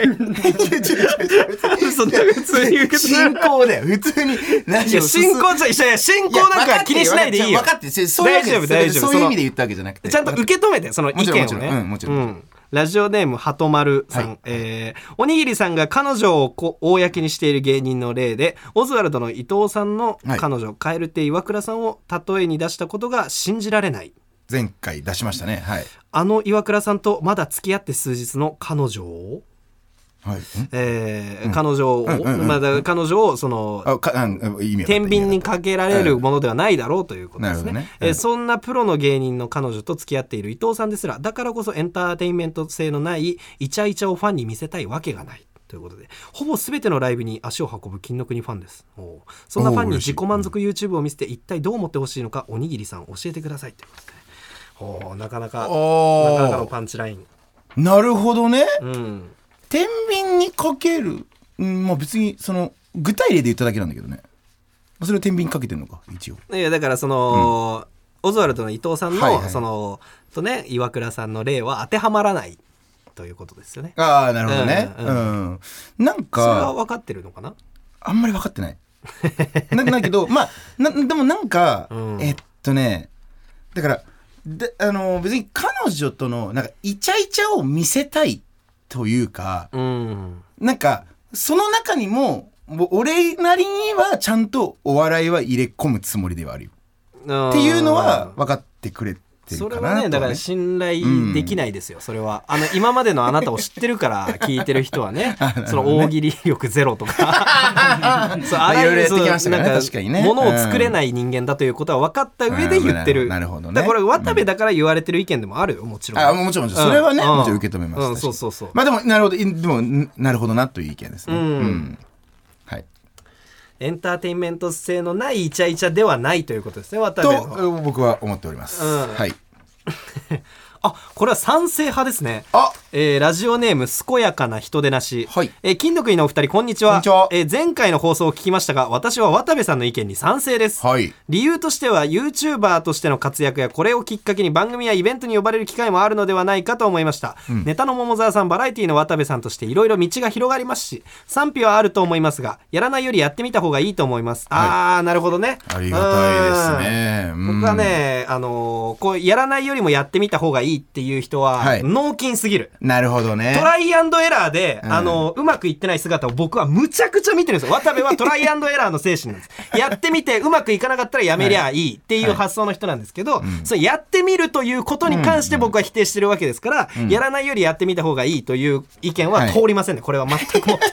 A: そんな普通に言うけど
B: 進行だよ普通にラ
A: いや
B: 進
A: 進行じゃいや進行なんか気にしないでいいよ
B: 分かってるそういうわ
A: 大
B: け
A: 丈夫大丈夫
B: そういう意味で言ったわけじゃなくて
A: ちゃんと受け止めてその意見をね
B: うんもちろん
A: うんラジオネームはとまるさん、
B: はい
A: えーおにぎりさんが彼女をこ公にしている芸人の例でオズワルドの伊藤さんの
B: はい
A: 彼女、蛙亭岩倉さんを例えに出したことが信じられない
B: 前回出しましたね。はい。
A: あの岩倉さんとまだ付き合って数日の彼女を、
B: はい。ん
A: えー彼女を、
B: うんうんうん。
A: まだ彼女をその天秤にかけられるものではないだろうということですね。
B: ね
A: えー
B: うん。
A: そん。なプロの芸人の彼女と付き合っている伊藤さん。ですらだからこそエンターテインメント性のないイチャイチャをファンに見せたいわけがない。ということでほぼ全てのライブに足を運ぶ金の国ファンですそん。なファンに自己満足 YouTube を見せて一体どう思ってほしいのかおにぎりさん。教えてくださいということでおうなかなかなかなかの
B: お
A: パンチライン。
B: なるほどね。
A: うん。
B: 天秤にかける。うんまあ別にその具体例で言っただけなんだけどね。それを天秤にかけてんのか一応。
A: いやだからその、オズワルドの伊藤さんの、
B: はいはい。
A: そのとね岩倉さんの例は当てはまらないということですよね。
B: ああなるほどね。
A: う
B: うん。ん、なん
A: それは
B: か
A: 分かってるのかな？
B: あんまり分かってない。なだけどまあなでもなんか、
A: うん。
B: えっとねだからであの別に彼女とのなんかイチャイチャを見せたいというか、
A: うん。
B: なんかその中にも俺なりにはちゃんとお笑いは入れ込むつもりではあるよっていうのは分かってくれてる
A: それ
B: かなと
A: はねだから
B: ね
A: 信頼できないですよ、それは。あの今までのあなたを知ってるから [LAUGHS] 聞いてる人はねその大喜利力ゼロとか。[LAUGHS] そうあらゆるものを作れない人間だということは分かった上で言ってる、
B: うんなるほどね。
A: だからこれ渡部だから言われてる意見でもあるよもちろん。
B: あもちろんもちろん。それはね、
A: うん
B: もちろん受け止めます、
A: うんそうそうそう
B: まあでもなるほど。いでもんなるほどなという意見ですね。
A: うん。
B: はい
A: エンターテインメント性のないイチャイチャではないということですね渡部の
B: と僕は思っております、
A: うん。
B: はい [LAUGHS]
A: あこれは賛成派ですね。
B: あ。
A: えーラジオネーム健やかな人でなし、
B: はい。
A: えー金の国のお二人こんにちは。
B: こんにちは。
A: えー前回の放送を聞きましたが私は渡部さんの意見に賛成です、
B: はい。
A: 理由としては YouTuber としての活躍やこれをきっかけに番組やイベントに呼ばれる機会もあるのではないかと思いました、ネタの桃沢さんバラエティの渡部さんとしていろいろ道が広がりますし賛否はあると思いますがやらないよりやってみた方がいいと思います、ああなるほどね。
B: ありがたいですね。うん。
A: うん僕はねあのーこうやらないよりもやってみた方がいいっていう人は、
B: はい。
A: 脳筋すぎる。
B: なるほどね。
A: トライアンドエラーで、
B: うん。
A: あの、うまくいってない姿を僕はむちゃくちゃ見てるんですよ。渡部はトライアンドエラーの精神なんです。[LAUGHS] やってみてうまくいかなかったらやめりゃいいっていう発想の人なんですけど、それやってみるということに関して僕は否定してるわけですから、やらないよりやってみた方がいいという意見は通りませんね。これは全くもって。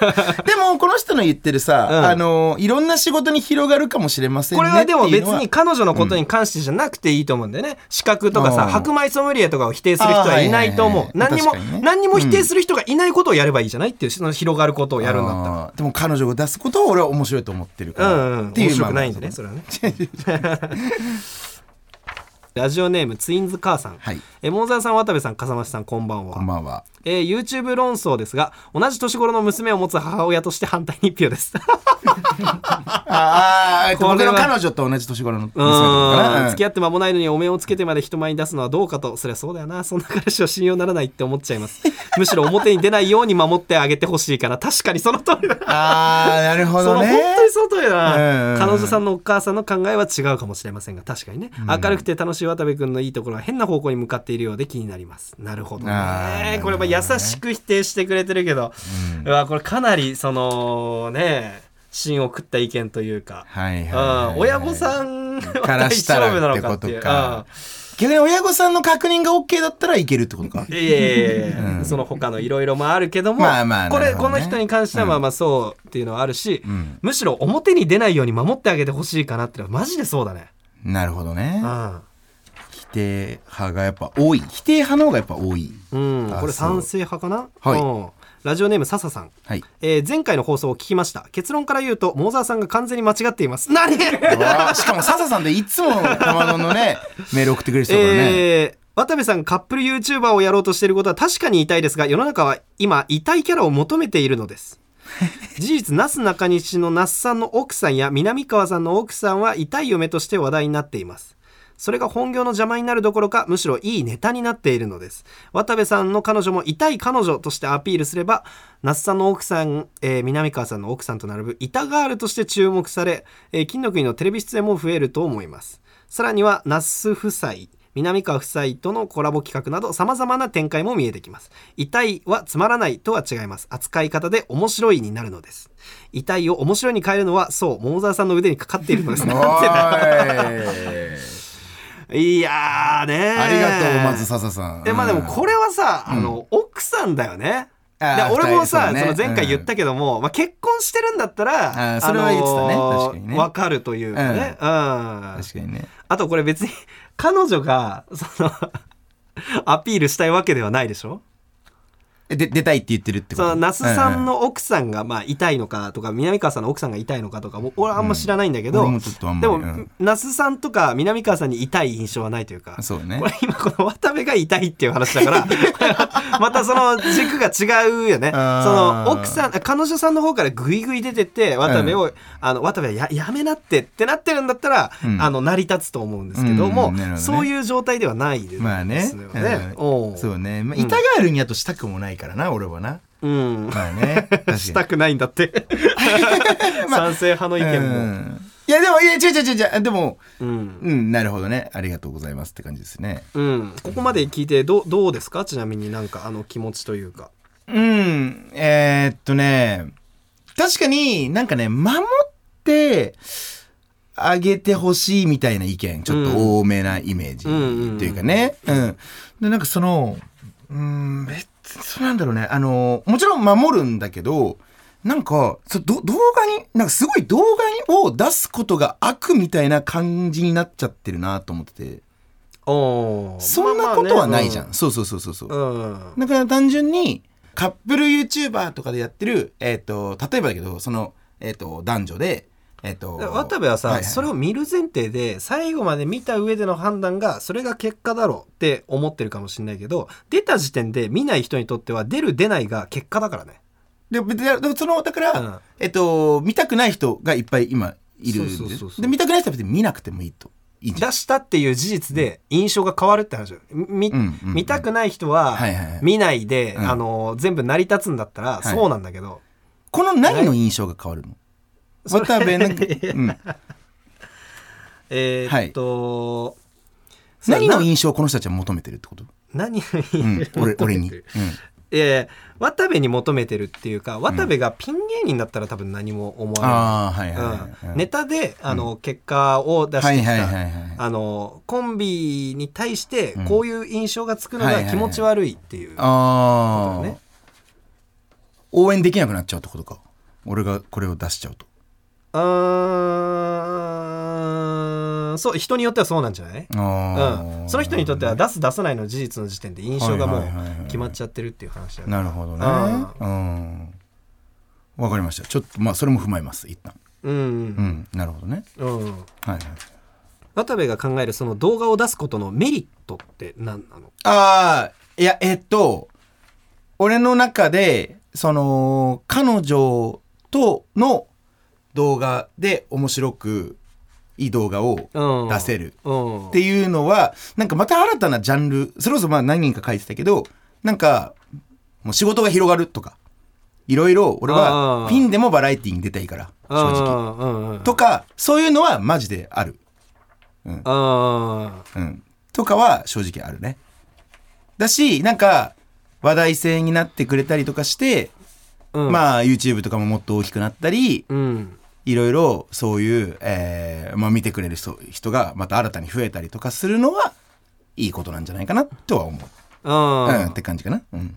A: [LAUGHS]
B: でもこの人の言ってるさ、
A: うん。
B: あのいろんな仕事に広がるかもしれませんね
A: これはでも別に彼女のことに関してじゃなくていいと思うんだよね。資格とかさ、
B: うん。
A: 白米ソムリエとかを否定する人はいないと思う。何にも、何にも否定する人がいないことをやればいいじゃない？っていう、その広がることをやるんだったら。
B: でも彼女を出すことを俺は面白いと思ってるから、
A: うんうん、
B: っていう
A: 面白くないんで
B: まあ
A: ね、それはね。[LAUGHS] ラジオネームツインズ母さん。
B: はい
A: えモーザーさん、渡部さん、笠間さん、こんばんは。
B: こんばんは
A: えー YouTube 論争ですが、同じ年頃の娘を持つ母親として反対に一票です。[LAUGHS]
B: ああ僕の彼女と同じ年頃の娘
A: 付き合って間もないのにお面をつけてまで人前に出すのはどうかとそりゃそうだよな。そんな彼氏を信用ならないって思っちゃいます。[LAUGHS] むしろ表に出ないように守ってあげてほしいかな確かにその通りだ。
B: ああなるほ
A: その
B: どね
A: 本当にその通りだな、
B: うん
A: 彼女さんのお母さんの考えは違うかもしれませんが確かにね、明るくて楽しい渡部君のいいところは変な方向に向かっているようで気になります。なるほどね。これまあ優しく否定してくれてるけど、うわこれかなりそのね芯を食った意見というか、
B: はいはいはい
A: うん親御さんは
B: から
A: 大
B: したら
A: って
B: ことか。逆に親御さんの確認が OK だったらいけるってことか。
A: うんいやいやいや
B: うん。
A: その他のいろいろもあるけども、
B: まあまあ
A: これ、この人に関してはまあまあそうっていうのはあるし、
B: ん。
A: むしろ表に出ないように守ってあげてほしいかなってのはマジでそうだね。
B: なるほどね。
A: うん
B: 定派がやっぱ多い。否定派の方がやっぱ多い。
A: うん。これ賛成派かな？
B: はい。
A: うん。ラジオネーム笹さん。
B: はい。
A: えー前回の放送を聞きました。結論から言うと桃沢さんが完全に間違っています。何？[LAUGHS]
B: しかも笹さんでいつも玉野のね [LAUGHS] メール送ってくれる人だからね、
A: えー渡部さんカップル YouTuber をやろうとしていることは確かに痛いですが世の中は今痛いキャラを求めているのです。[LAUGHS] 事実なすなかにしの那須さんの奥さんや南川さんの奥さんは痛い嫁として話題になっていますそれが本業の邪魔になるどころかむしろいいネタになっているのです。渡部さんの彼女も痛い彼女としてアピールすれば那須さんの奥さん、えー南川さんの奥さんと並ぶ板ガールとして注目され、えー金の国のテレビ出演も増えると思います。さらには那須夫妻南川夫妻とのコラボ企画など様々な展開も見えてきます。痛いはつまらないとは違います。扱い方で面白いになるのです。痛いを面白いに変えるのはそう桃沢さんの腕にかかっているのです。
B: お
A: なんて
B: ー [LAUGHS] い
A: いやーね
B: ありがとうまず笹さん。
A: えまあでもこれはさ、
B: うん。
A: あの奥さんだよね。俺もさ
B: ね。
A: その前回言ったけども、まあ、結婚してるんだったら
B: あーそれは言ってたね。
A: あのー
B: 確かにね。
A: わかるというかね、うん。
B: 確かにね。
A: あとこれ別に彼女がその [LAUGHS] アピールしたいわけではないでしょ？
B: えで出たいって言ってるってこと？
A: その那須さんの奥さんがまあ痛いのかとか南川さんの奥さんが痛いのかとかも俺はあんま知らないんだけど、
B: 俺もちょっとあんま
A: でも、
B: りうん。
A: 那須さんとか南川さんに痛い印象はないというか
B: そうね。
A: これ今この渡部が痛いっていう話だから [LAUGHS] またその軸が違うよね。そ
B: あー。
A: の奥さん彼女さんの方からグイグイ出てって渡部を、あの渡部はややめなってってなってるんだったら、
B: うん。
A: あの成り立つと思うんですけども、
B: うんなるほどね。
A: そういう状態ではないですよね。
B: まあね。
A: おう
B: そうね、まあ、
A: うん
B: 板ガールにやとしたくもないからな俺はな。
A: うん。
B: まあね [LAUGHS]
A: したくないんだって。[LAUGHS] 賛成派の意見
B: う
A: も、
B: ん。いやでもいや違う違う違う。でも
A: うん。
B: うんなるほどね。ありがとうございますって感じですね。
A: うん、ここまで聞いてどうどうですか？ちなみになんかあの気持ちというか。
B: うん。えーっとね。確かになんかね守ってあげてほしいみたいな意見ちょっと多めなイメージというかね。うんでなんかそのうん別にそうなんだろうね。あのもちろん守るんだけどなんかそど動画になんかすごい動画にを出すことが悪みたいな感じになっちゃってるなと思ってて。
A: おー。
B: そんなことはないじゃん、
A: まあまあね。
B: そうそうそうそう。そう、
A: うん。
B: だから単純にカップル YouTuber とかでやってる、えっと例えばだけどその、えっと男女で、えっと
A: うん渡部はさ、
B: いい
A: それを見る前提で最後まで見た上での判断がそれが結果だろうって思ってるかもしれないけど出た時点で見ない人にとっては出る出ないが結果だからね。
B: ででもそのだから、
A: うん。
B: えっと見たくない人がいっぱい今いるんで
A: そうそうそうそう。
B: で見たくない人は別に見なくてもいいと。
A: 出したっていう事実で印象が変わるって話よ。み
B: うんうんうん
A: 見たくない人は
B: はいはいはい
A: 見ない。で、
B: うん
A: あの全部成り立つんだったら
B: い。
A: そうなんだけど、
B: この何の印象が変わるの？渡部なんか、うん、
A: えーっと、
B: 何の
A: な
B: 印象をこの人たちは求めてるってこと、
A: 何
B: うん、俺俺に、うん。
A: 渡部に求めてるっていうか渡部がピン芸人だったら多分何も思わない、ネタであの、結果を出してきた、コンビに対して
B: うん。
A: こういう印象がつくの
B: はいはいはい。
A: が気持ち悪いっていう、
B: 応援できなくなっちゃうってことか。俺がこれを出しちゃうと
A: うーんそう人によってはそうなんじゃない、
B: あ
A: うん、その人にとっては出す出さないの事実の時点で印象がもう
B: はいはいはいはい。
A: 決まっちゃってるっていう話だから。
B: なるほどね。
A: う
B: うん。わかりました。ちょっとまあそれも踏まえます一旦。
A: うん
B: うん。なるほどね。
A: うん。
B: はいはい。
A: 渡部が考えるその動画を出すことのメリットって何なの？
B: ああいやえっと俺の中でその彼女との動画で面白くいい動画を
A: うん。
B: 出せる
A: うん。
B: っていうのはなんかまた新たなジャンルそれこそまあ何人か書いてたけどなんかもう仕事が広がるとかいろいろ俺はピンでもバラエティーに出たいから正直。とかそういうのはマジである、
A: あ
B: うん、とかは正直あるね。だしなんか話題性になってくれたりとかして、
A: ーうん。
B: まあ YouTube とかももっと大きくなったり
A: うん
B: いろいろそういう、えーまあ、見てくれる人人がまた新たに増えたりとかするのはいいことなんじゃないかなとは思う、
A: あ
B: うん、って感じかな、うん、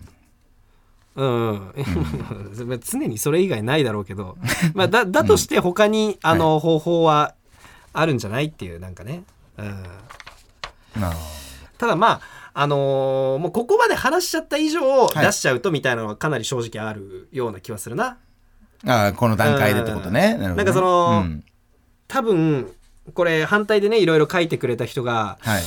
A: うん、うん、[LAUGHS] 常にそれ以外ないだろうけど、[LAUGHS] まあ、だだとして他にあの方法はあるんじゃないっていうなんかね、うん、
B: あ
A: ただまああのーもうここまで話しちゃった以上
B: はい。
A: 出しちゃうとみたいなのはかなり正直あるような気はするな、
B: ああこの段階でってことね。なね。
A: なんかその
B: うん。
A: 多分これ反対でねいろいろ書いてくれた人が
B: はい。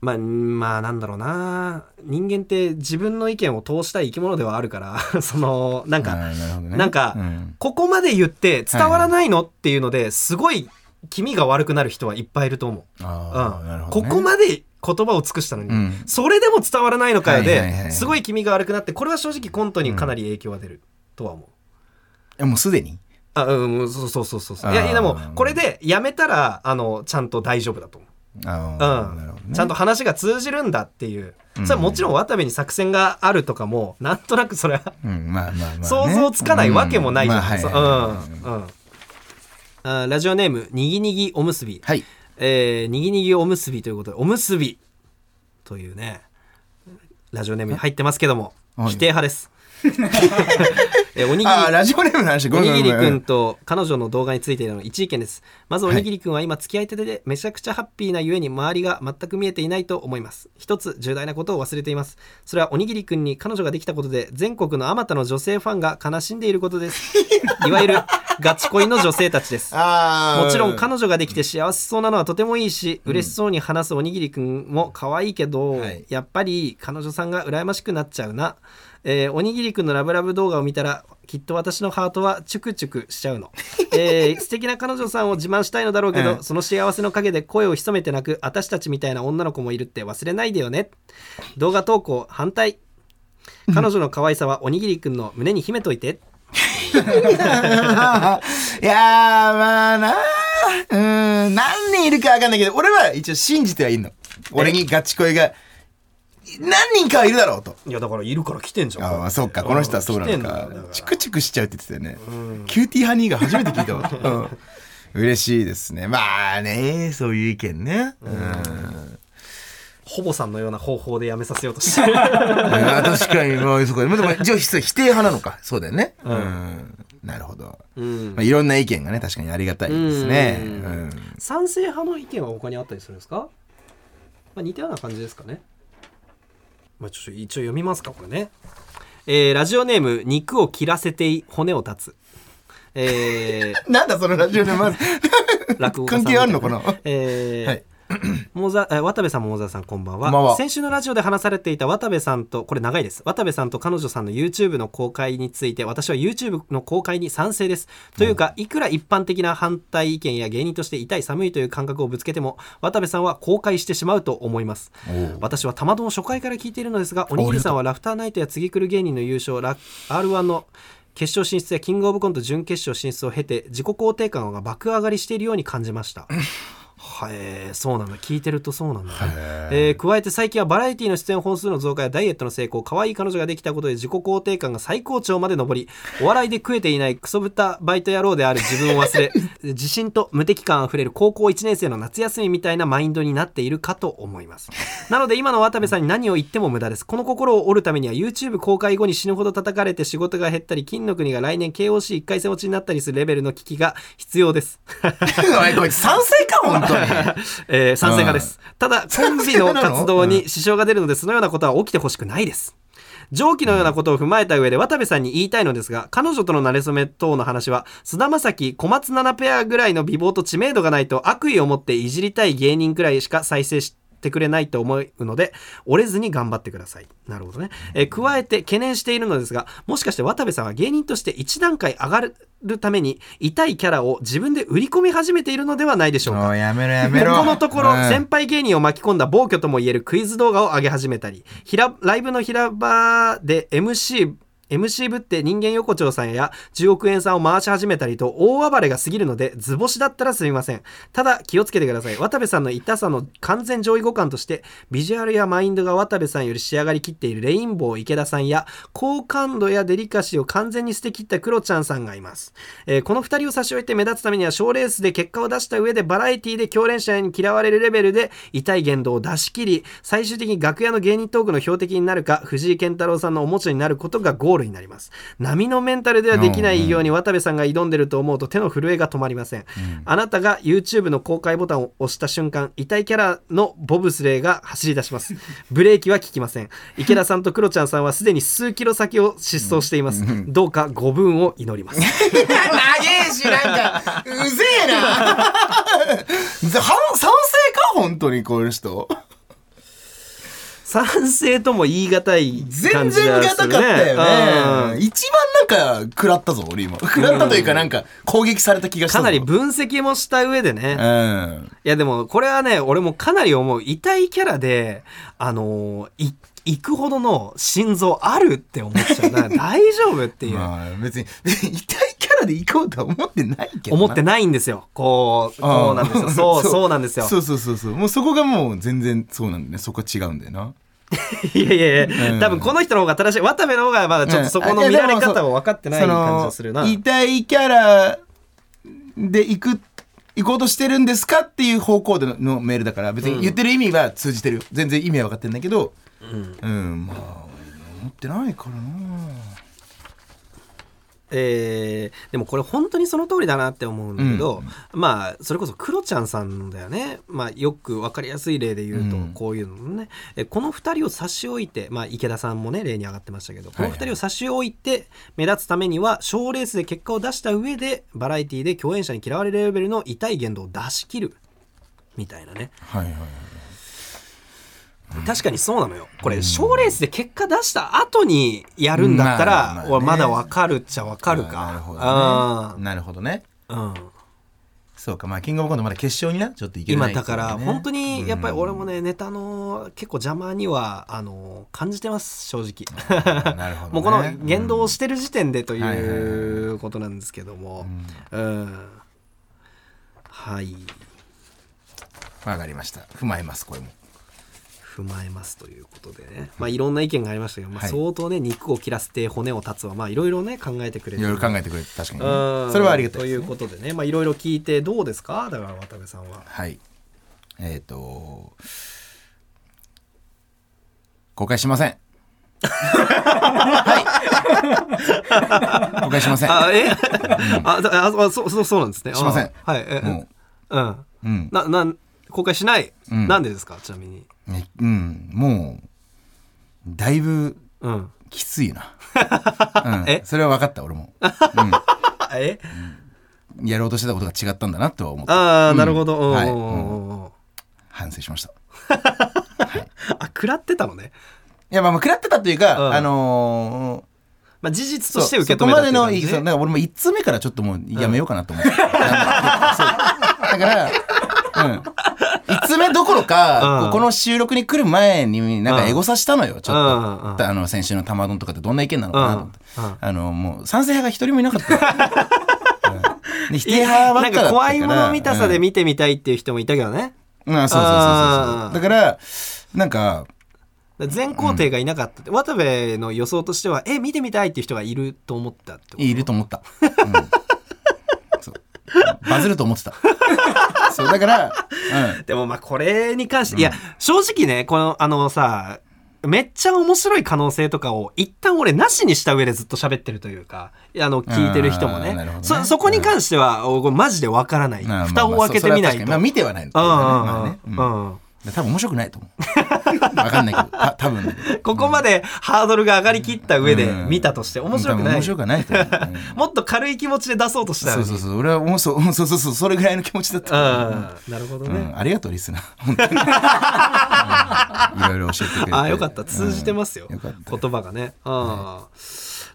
A: まあまあなんだろうな。人間って自分の意見を通したい生き物ではあるから [LAUGHS] そのなんか、
B: ね。
A: なんか、
B: うん。
A: ここまで言って伝わらないのっていうのですごい気味が悪くなる人はいっぱいいると思う。
B: あーなるほどね。
A: ここまで言葉を尽くしたのに、
B: うん。
A: それでも伝わらないのかよ
B: はいはいはいはい。
A: ですごい気味が悪くなってこれは正直コントにかなり影響が出るとは思う。
B: えもうすでに？
A: あうんそうそうそうそうそう。いやいやでもこれでやめたらあのちゃんと大丈夫だと思う。
B: あ
A: うん。
B: ーなるほどね。
A: ちゃんと話が通じるんだっていう、
B: うん。
A: それはもちろん渡部に作戦があるとかもなんとなくそれは
B: うんまあまあまあね。
A: 想像つかないわけもないじゃん。
B: うんまあはい。
A: そう
B: はいはい
A: うんうん。あラジオネームにぎにぎおむすび、
B: はい。
A: えーにぎにぎおむすびということでおむすびというねラジオネームに入ってますけども
B: はい。
A: 否定派です。[LAUGHS] えーおにぎり
B: あーラジオネームの話ご
A: おにぎりくんと彼女の動画についての一意見です。まずおにぎりくんは今付き合い手でめちゃくちゃハッピーなゆえに周りが全く見えていないと思います。一つ重大なことを忘れています。それはおにぎりくんに彼女ができたことで全国のあまたの女性ファンが悲しんでいることです。[LAUGHS] いわゆるガチ恋の女性たちです。もちろん彼女ができて幸せそうなのはとてもいいし、嬉しそうに話すおにぎりくんも可愛いけど、
B: はい
A: やっぱり彼女さんが羨ましくなっちゃうな。えーおにぎりくんのラブラブ動画を見たらきっと私のハートはチュクチュクしちゃうの、[LAUGHS] えー素敵な彼女さんを自慢したいのだろうけど、
B: うん
A: その幸せの陰で声を潜めて泣く私たちみたいな女の子もいるって忘れないでよね。動画投稿反対。彼女の可愛さはおにぎりくんの胸に秘めといて。[LAUGHS]
B: いやーまあなうーん何人いるか分かんないけど俺は一応信じてはいるの。俺にガチ恋が何人かはいるだろうと。
A: いやだからいるから来てんじゃん。
B: ああそうかこの人はそうなのか。チクチクしちゃうって言ってたよね。キューティーハニーが初めて聞いたわ、[LAUGHS] うん、嬉しいですね。まあねそういう意見ね。うん。
A: ほぼさんのような方法でやめさせようとして。[LAUGHS] る
B: 確かに。まあそうか。でもじゃあ否定派なのか。そうだよね。うん。なるほど、
A: うん。
B: まあ、いろんな意見がね確かにありがたいですね。
A: 賛成派の意見は他にあったりするんですか、まあ、似たような感じですかね、まあ、ちょっと一応読みますかこれね、えーラジオネーム肉を切らせて骨を断つ。えー [LAUGHS]
B: なんだそのラジオでまず。
A: 落語家さん
B: 関係あるのかな
A: えー
B: はい [CLEARS THROAT]
A: モーザえー渡部さんも大沢さんこんばんは。先週のラジオで話されていた渡部さんとこれ長いです。渡部さんと彼女さんの YouTube の公開について私は YouTube の公開に賛成です。というかいくら一般的な反対意見や芸人として痛い寒いという感覚をぶつけても渡部さんは公開してしまうと思います。私はたまたま初回から聞いているのですがおにぎりさんはラフターナイトや次来る芸人の優勝ラ R1 の決勝進出やキングオブコント準決勝進出を経て自己肯定感が爆上がりしているように感じましたはい、そうなんだ。聞いてるとそうなんだね、えー。加えて最近はバラエティの出演本数の増加やダイエットの成功可愛い彼女ができたことで自己肯定感が最高潮まで上りお笑いで食えていないクソ豚バイト野郎である自分を忘れ [LAUGHS] 自信と無敵感あふれる高校1年生の夏休みみたいなマインドになっているかと思います。なので今の渡部さんに何を言っても無駄です。この心を折るためには YouTube 公開後に死ぬほど叩かれて仕事が減ったり金の国が来年 KOC1 回戦落ちになったりするレベルの危機が必要です。[LAUGHS]
B: おいこいつ賛成か本当に
A: えー賛成派です。ただ、コンビの活動に支障が出るので、そのようなことは起きてほしくないです。上記のようなことを踏まえた上で渡部さんに言いたいのですが彼女との馴れ初め等の話は菅田将暉小松菜奈ペアぐらいの美貌と知名度がないと悪意を持っていじりたい芸人くらいしか再生してくれないと思うので折れずに頑張ってください。なるほどね、えー加えて懸念しているのですがもしかして渡部さんは芸人として一段階上がるために痛いキャラを自分で売り込み始めているのではないでしょうか。
B: やめろやめろ。[LAUGHS]
A: ここのところ、
B: うん。
A: 先輩芸人を巻き込んだ暴挙ともいえるクイズ動画を上げ始めたり、ライブの平場で MC、MC ぶって人間横丁さんや10億円さんを回し始めたりと大暴れが過ぎるので図星だったらすみません。ただ気をつけてください。渡部さんの痛さの完全上位互換としてビジュアルやマインドが渡部さんより仕上がりきっているレインボー池田さんや好感度やデリカシーを完全に捨てきったクロちゃんさんがいます。えーこの2人を差し置いて目立つためには賞レースで結果を出した上でバラエティで共演者に嫌われるレベルで痛い言動を出し切り最終的に楽屋の芸人トークの標的になるか藤井健太郎さんのおもちゃになることがゴールルになります。波のメンタルではできない偉業に渡部さんが挑んでると思うと手の震えが止まりません、あなたが YouTube の公開ボタンを押した瞬間痛いキャラのボブスレーが走り出します。[LAUGHS] ブレーキは効きません。池田さんとクロちゃんさんはすでに数キロ先を疾走しています。どうかご分を祈ります。[LAUGHS]
B: 長えしなんかうぜえな。[LAUGHS] 賛成か本当にこういう人
A: 賛成とも言い難い
B: 全然
A: が
B: たかったよね。
A: うん。
B: 一番なんか食らったぞ俺今。食らったというかなんか攻撃された気がしたぞ
A: かなり分析もした上でね、
B: うん。
A: いやでもこれはね俺もかなり思う痛いキャラであのーい行くほどの心臓あるって思っちゃうな。[LAUGHS] 大丈夫っていう、
B: まあ別に [LAUGHS] 痛いキャラで行こうとは思ってないけどな。
A: 思ってないんですよ。こうこうなんですよ。そう [LAUGHS] そう。なんですよ。
B: そうそうそうそう。もうそこがもう全然そうなんだよね。そこは違うんだよな [LAUGHS] い
A: やいやいや、
B: うん。
A: 多分この人の方が正しい渡部の方がまだちょっとそこの見られ方を分かってない感じがするな、
B: 痛いキャラで行く行こうとしてるんですかっていう方向でののメールだから別に言ってる意味は通じてる。全然意味は分かってるんだけど。うん、まあ思ってないからな
A: えーでもこれ本当にその通りだなって思うんだけど、まあそれこそクロちゃんさんだよね、まあ、よく分かりやすい例で言うと
B: うん。
A: こういうのね、えこの2人を差し置いて、まあ、池田さんもね例に上がってましたけどこの2人を差し置いて目立つためには賞レースで結果を出した上でバラエティで共演者に嫌われるレベルの痛い言動を出し切る。みたいなね。
B: はいはいはい
A: 確かにそうなのよ。これ賞レースで結果出した後にやるんだった
B: まあまあね。
A: まだ分かるっちゃ分かる
B: あ
A: か。
B: なるほど
A: あ
B: ねなるほどね。
A: ーうん。
B: そうか。まあキングオブコントまだ決勝になちょっといけない
A: 今だから本当にやっぱり俺も
B: ね
A: ねネタの結構邪魔にはあの感じてます正直。
B: なるほどね。[LAUGHS]
A: もうこの言動をしてる時点でと
B: はい
A: うことなんですけども。うん。はい。
B: わかりました。踏まえますこれも
A: 踏まえますということでね。まあいろんな意見がありましたけど、まあ、
B: はい。
A: 相当ね肉を切らせて骨を断つはまあいろいろね考えてくれて
B: いろいろ考えてくれて確かにね。
A: うん。
B: それはありがたい
A: ということでね。まあいろいろ聞いてどうですか？だから渡部さんは。
B: はい。えっと公開しません。[LAUGHS] はい。公開しません。
A: あえ？あだああそうそうそうなんですね。
B: しません。
A: あはい。え
B: も
A: う。ん。
B: ううん。
A: ななん公開しない、
B: うん。
A: なんでですか？ちなみに。
B: ねうん。もうだいぶ
A: うん。
B: きついな、[LAUGHS] うん、
A: え？
B: それは分かった俺も、[LAUGHS]
A: え？
B: うん、やろうとしてたことが違ったんだなとは思った
A: ああ、
B: うん。
A: なるほど、うん。
B: はい反省しました。[LAUGHS]
A: あ食らってたのね、
B: いやまあまあ食らってたというか、
A: うん。
B: あのー
A: まあ、事実として受け止めた
B: そこまでの俺も1通目からちょっともうやめようかなと思って、だから、う。ん、1通目どころか、
A: うん。
B: ここの収録に来る前になんかエゴサしたのよ。ちょっと、
A: うん。うん。
B: あの先週の玉丼とかってどんな意見なのかなと思って、
A: うん。うん
B: あのもう賛成派が一人もいなかった、うん。で否定派ばっかだったから。
A: なんか怖いもの見たさで
B: うん
A: 見てみたいっていう人もいたけどね、
B: うん、そうそうそうそうそう。だからなんか
A: 全皇帝がいなかったって、渡部の予想としてはえ見てみたいっていう人がいると思ったってこと？
B: いると思った。うん [LAUGHS] バズると思ってた。[LAUGHS] そうだから、うん、
A: でもまあこれに関して、いや正直ねこのあのさめっちゃ面白い可能性とかを一旦俺なしにした上でずっと喋ってるというかあの聞いてる人もね。
B: なるほどね。
A: そそこに関しては、おマジでわからない、
B: まあまあ
A: 蓋を開けてみないと、
B: そそれは確かに。まあ見てはないの。
A: うんうん。
B: うん。
A: うん
B: 多分面白くないと思う。わかんないけど、た多分。
A: ここまでハードルが上がりきった上で
B: うん。
A: 見たとして面白くない、
B: 面白くないと思う。う [LAUGHS] ん
A: もっと軽い気持ちで出そうとしたのに
B: そうそうそう。俺はもうそう、[LAUGHS] そうそうそう、それぐらいの気持ちだった。
A: うん。なるほどね、
B: うん、ありがとうリスナー。[LAUGHS] 本当に、うん。いろいろ教えてくれて。
A: ああよかった。通じてますよ,、言葉がね、ああ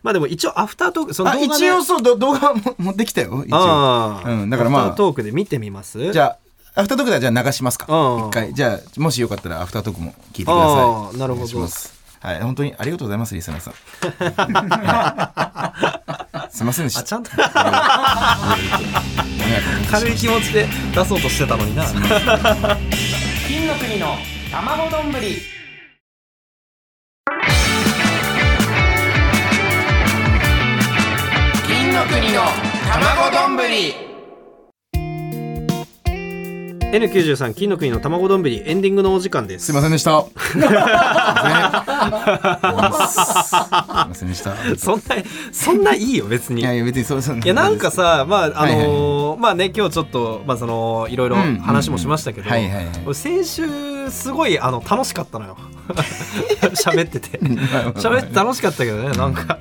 A: まあでも一応アフタートークその
B: あ
A: 動画、ね、
B: 一応そうど動画も持ってきたよ一応。
A: ああ、
B: うん。だからまあ。
A: アフタートークで見てみます。
B: じゃあアフタートークではじゃあ流しますか。
A: うん。
B: 一回。じゃあもしよかったらアフタートークも聞いてください。
A: なるほど。
B: はい。本当にありがとうございますリスナーさん。は [LAUGHS] いすいませんでした。
A: あちゃんと。[LAUGHS] 軽い気持ちで出そうとしてたのにな。金の国の卵丼。ぶり
B: 金の国の卵丼。ぶり
A: N93 金の国の卵丼エンディングのお時間です。
B: すいませんでした。[LAUGHS] すいませんでした。[LAUGHS]
A: そんなそんないいよ別に。
B: いやいや別にそうそう。
A: いやなんかさまああのー
B: はいはい。
A: まあね今日ちょっとまあそのいろいろ
B: うん
A: 話もしましたけど、先週すごいあの楽しかったのよ喋ってて。[LAUGHS] 喋って楽しかったけどねなんか。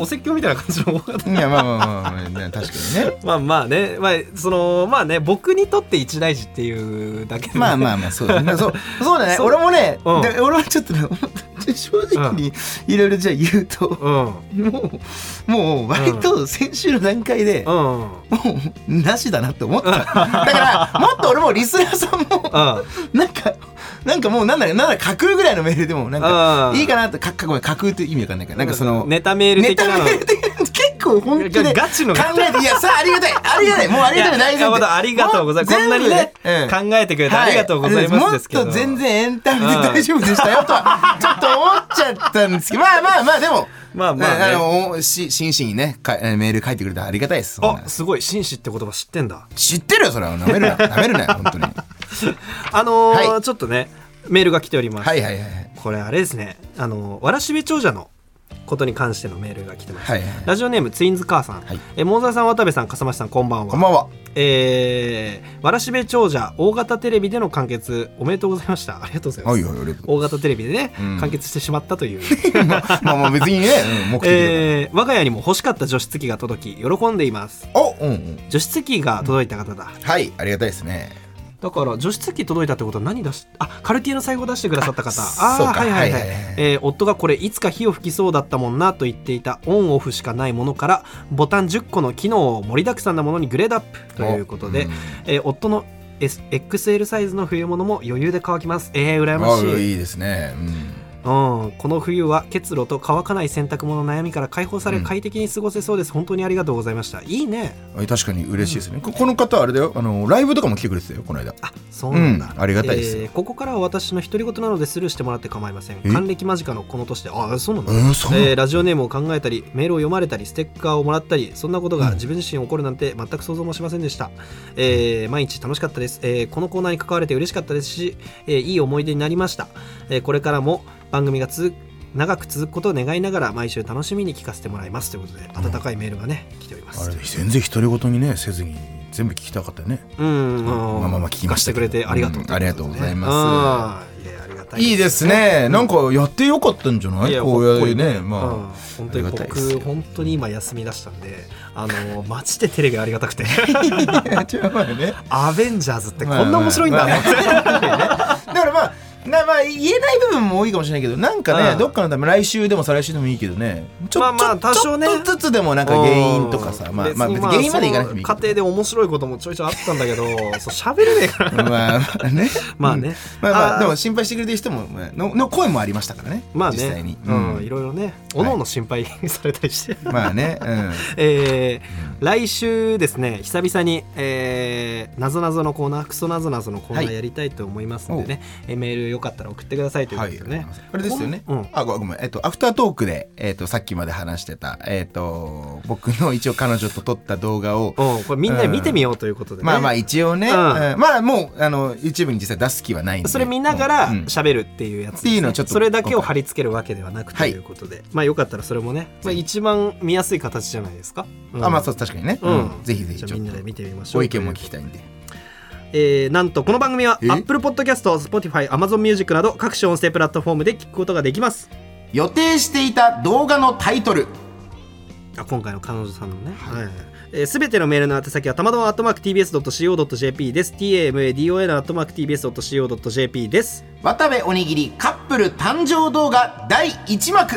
A: お説教みたいな感じの多かった。
B: いやまあまあまあまあね確かにね。[LAUGHS]
A: まあまあねまあそのまあね僕にとって一大事っていうだけで、
B: まあまあまあそうだね。そう [LAUGHS] そうだね。俺もね、
A: うん。
B: で俺はちょっとね正直にいろいろじゃあ言うと、
A: うん。
B: もうもう割と先週の段階で、
A: うん。
B: もうなしだなって思った。だからもっと俺もリスナーさんも
A: うん。
B: なんかなんかもうなんだろうなんだ架空ぐらいのメールでもなんか
A: うん
B: いいかなってかかごめん架空って意味わかんないからなんかその
A: ネタメール
B: ネ
A: 的なの。
B: タメール的な結構本気で
A: ガチの
B: 考えていやさあありがたい。ありがたい。もうありがたい大
A: いや山本ありがとうございますこんなにね、
B: うん
A: 考えてくれてありがとうございますですけど、
B: もっと全然エンタメで大丈夫でしたよとはちょっと思っちゃったんですけどまあまあまあでも
A: まあまあね
B: あのし真摯にねかメール書いてくれたらありがたいです
A: あすごい紳士って言葉知ってんだ
B: 知ってるよそれはなめるななめるなよ本当に [LAUGHS]
A: あのー
B: はい。
A: ちょっとねメールが来ております、
B: はいはいはいはい。
A: これあれですね。あのわらしべ長者のことに関してのメールが来てます、
B: はいはい
A: ラジオネームツインズ母さん、
B: はい。
A: えモーザーさん渡部さん笠間さんこんばんは。
B: こんばんは。
A: えーわらしべ長者大型テレビでの完結おめでとうございました。ありがとうございます、
B: はいはい
A: 大型テレビでね、
B: うん。
A: 完結してしまったという。[LAUGHS]
B: まあまあ別にね、[LAUGHS] う
A: えー我が家にも欲しかった除湿機が届き喜んでいます。
B: おうんうん。
A: 除湿機が届いた方だ、
B: はいありがたいですね
A: だから除湿機届いたってことは何出しあカルティエの最後出してくださった方。
B: あ
A: あーはいはいはい,、
B: はいはいはい
A: えー夫がこれいつか火を吹きそうだったもんなと言っていたオンオフしかないものからボタン10個の機能を盛りだくさんなものにグレードアップということで、
B: うん。
A: えー夫の S XL サイズの冬物も余裕で乾きます。えー、羨ましい。
B: あいいですね。うん
A: うん、この冬は結露と乾かない洗濯物の悩みから解放され
B: うん。
A: 快適に過ごせそうです、本当にありがとうございました。いいね。
B: あ確かに嬉しいですね、ここの方あれだよ。あのライブとかも来てくれてたよこの間。
A: あそうなんだ、
B: うん。ありがたいです。
A: えーここからは私の独り言なのでスルーしてもらって構いません。
B: え？
A: 還暦間近のこの年で。あそうなんだ、
B: えー、そう
A: えーラジオネームを考えたりメールを読まれたりステッカーをもらったりそんなことが自分自身起こるなんて全く想像もしませんでした、えー毎日楽しかったです、えーこのコーナーに関われて嬉しかったですし、えーいい思い出になりました、えーこれからも番組が続長く続くことを願いながら毎週楽しみに聞かせてもらいますということで温かいメールがね来ております。
B: あれ全然独り言にねせずに全部聞きたかったよね。
A: うん、
B: まあまあまあ聞きました
A: てくれてありがとう、
B: うんありがとうございます。
A: いい
B: ですね。なんかやってよかったんじゃない？こうやってね。
A: うん。
B: まあ、
A: 本当に僕本当に今休み出したんであのマジでテレビありがたくて。[LAUGHS] アベンジャーズってこんな面白いんだ
B: まあ
A: と思って。
B: まあ。だからまあなまあ言えない部分も多いかもしれないけどなんかね、
A: うん。
B: どっかのため来週でも再来週でもいいけどね。ちょ,、
A: まあまあ
B: ちょ
A: 多少ね。
B: ちょっとずつでもなんか原因とかさまあまあ別に原因までいかなくてもいい
A: 家庭で面白いこともちょいちょいあったんだけどそう喋れねえから。[LAUGHS]
B: まあまあね。
A: まあね。
B: うん。まあまあ
A: あー。
B: でも心配してくれてる人もまあのの声もありましたからね
A: まあね。
B: 実際に、
A: うん、いろいろね。おのおの心配されたりして。
B: まあね。うん。[LAUGHS]
A: えー来週ですね久々に、えー、なぞなぞのコーナークソなぞなぞのコーナ
B: はい。
A: ーやりたいと思いますんでね、えーメールよかったら送ってくださいという
B: はい
A: ことでね、
B: あれですよね、
A: うん。
B: あごごめん。えっとアフタートークでえっとさっきまで話してたえっと僕の一応彼女と撮った動画を
A: うん、これみんなで見てみようということでね、
B: まあまあ一応ね、
A: うん。
B: うん。まあもうあの YouTube に実際出す気はないんで。
A: それ見ながら
B: うん。
A: 喋るっていうやつね。
B: っていうのをちょっと
A: それだけを貼り付けるわけではなくと
B: はい
A: いうことで、まあよかったらそれもね、まあ、一番見やすい形じゃないですか、うん。
B: あまあそう確かにね、
A: うん。
B: ぜひぜひちょっと
A: みんなで見てみましょう。
B: ご意見も聞きたいんで。
A: えーなんとこの番組は
B: え
A: ？Apple Podcast、Spotify、Amazon Music など各種音声プラットフォームで聞くことができます。
B: 予定していた動画のタイトル。
A: あ今回の彼女さんのね、はい。えー、全てのメールの宛先はたまどん atmarktbs.co.jp です。tamadon atmarktbs.co.jp です。
B: 渡部おにぎりカップル誕生動画第1幕。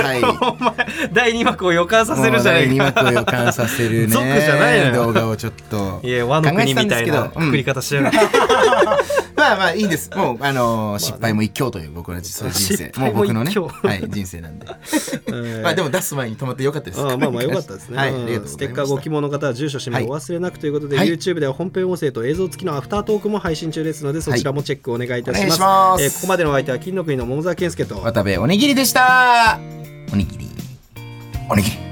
B: はい、
A: お前第2幕を予感させるじゃない
B: もう第2
A: か
B: 幕を予感させるね。
A: 族じゃないのよ。
B: 動画をちょっと。
A: いや和の国みたいな
B: 考えてたんですけど
A: くくり方して。る、
B: まあまあいいです。[LAUGHS] もうあのー失敗も一興という僕の人生。
A: も
B: う僕のね。[LAUGHS] はい人生なんで。[LAUGHS] まあでも出す前に止まってよかったです。
A: ああまあまあよかったですね、
B: はいあ
A: うん
B: りがとう
A: ステッカーご希望の方は住所氏名
B: はい
A: お忘れなくということで、
B: はい。
A: YouTube では本編音声と映像付きのアフタートークも配信中ですのでそちらもチェックお願いいたします,、
B: お願いします。
A: えーここまでのお相手は金の国の桃沢健介と
B: 渡部おにぎりでした。おにぎり。おにぎり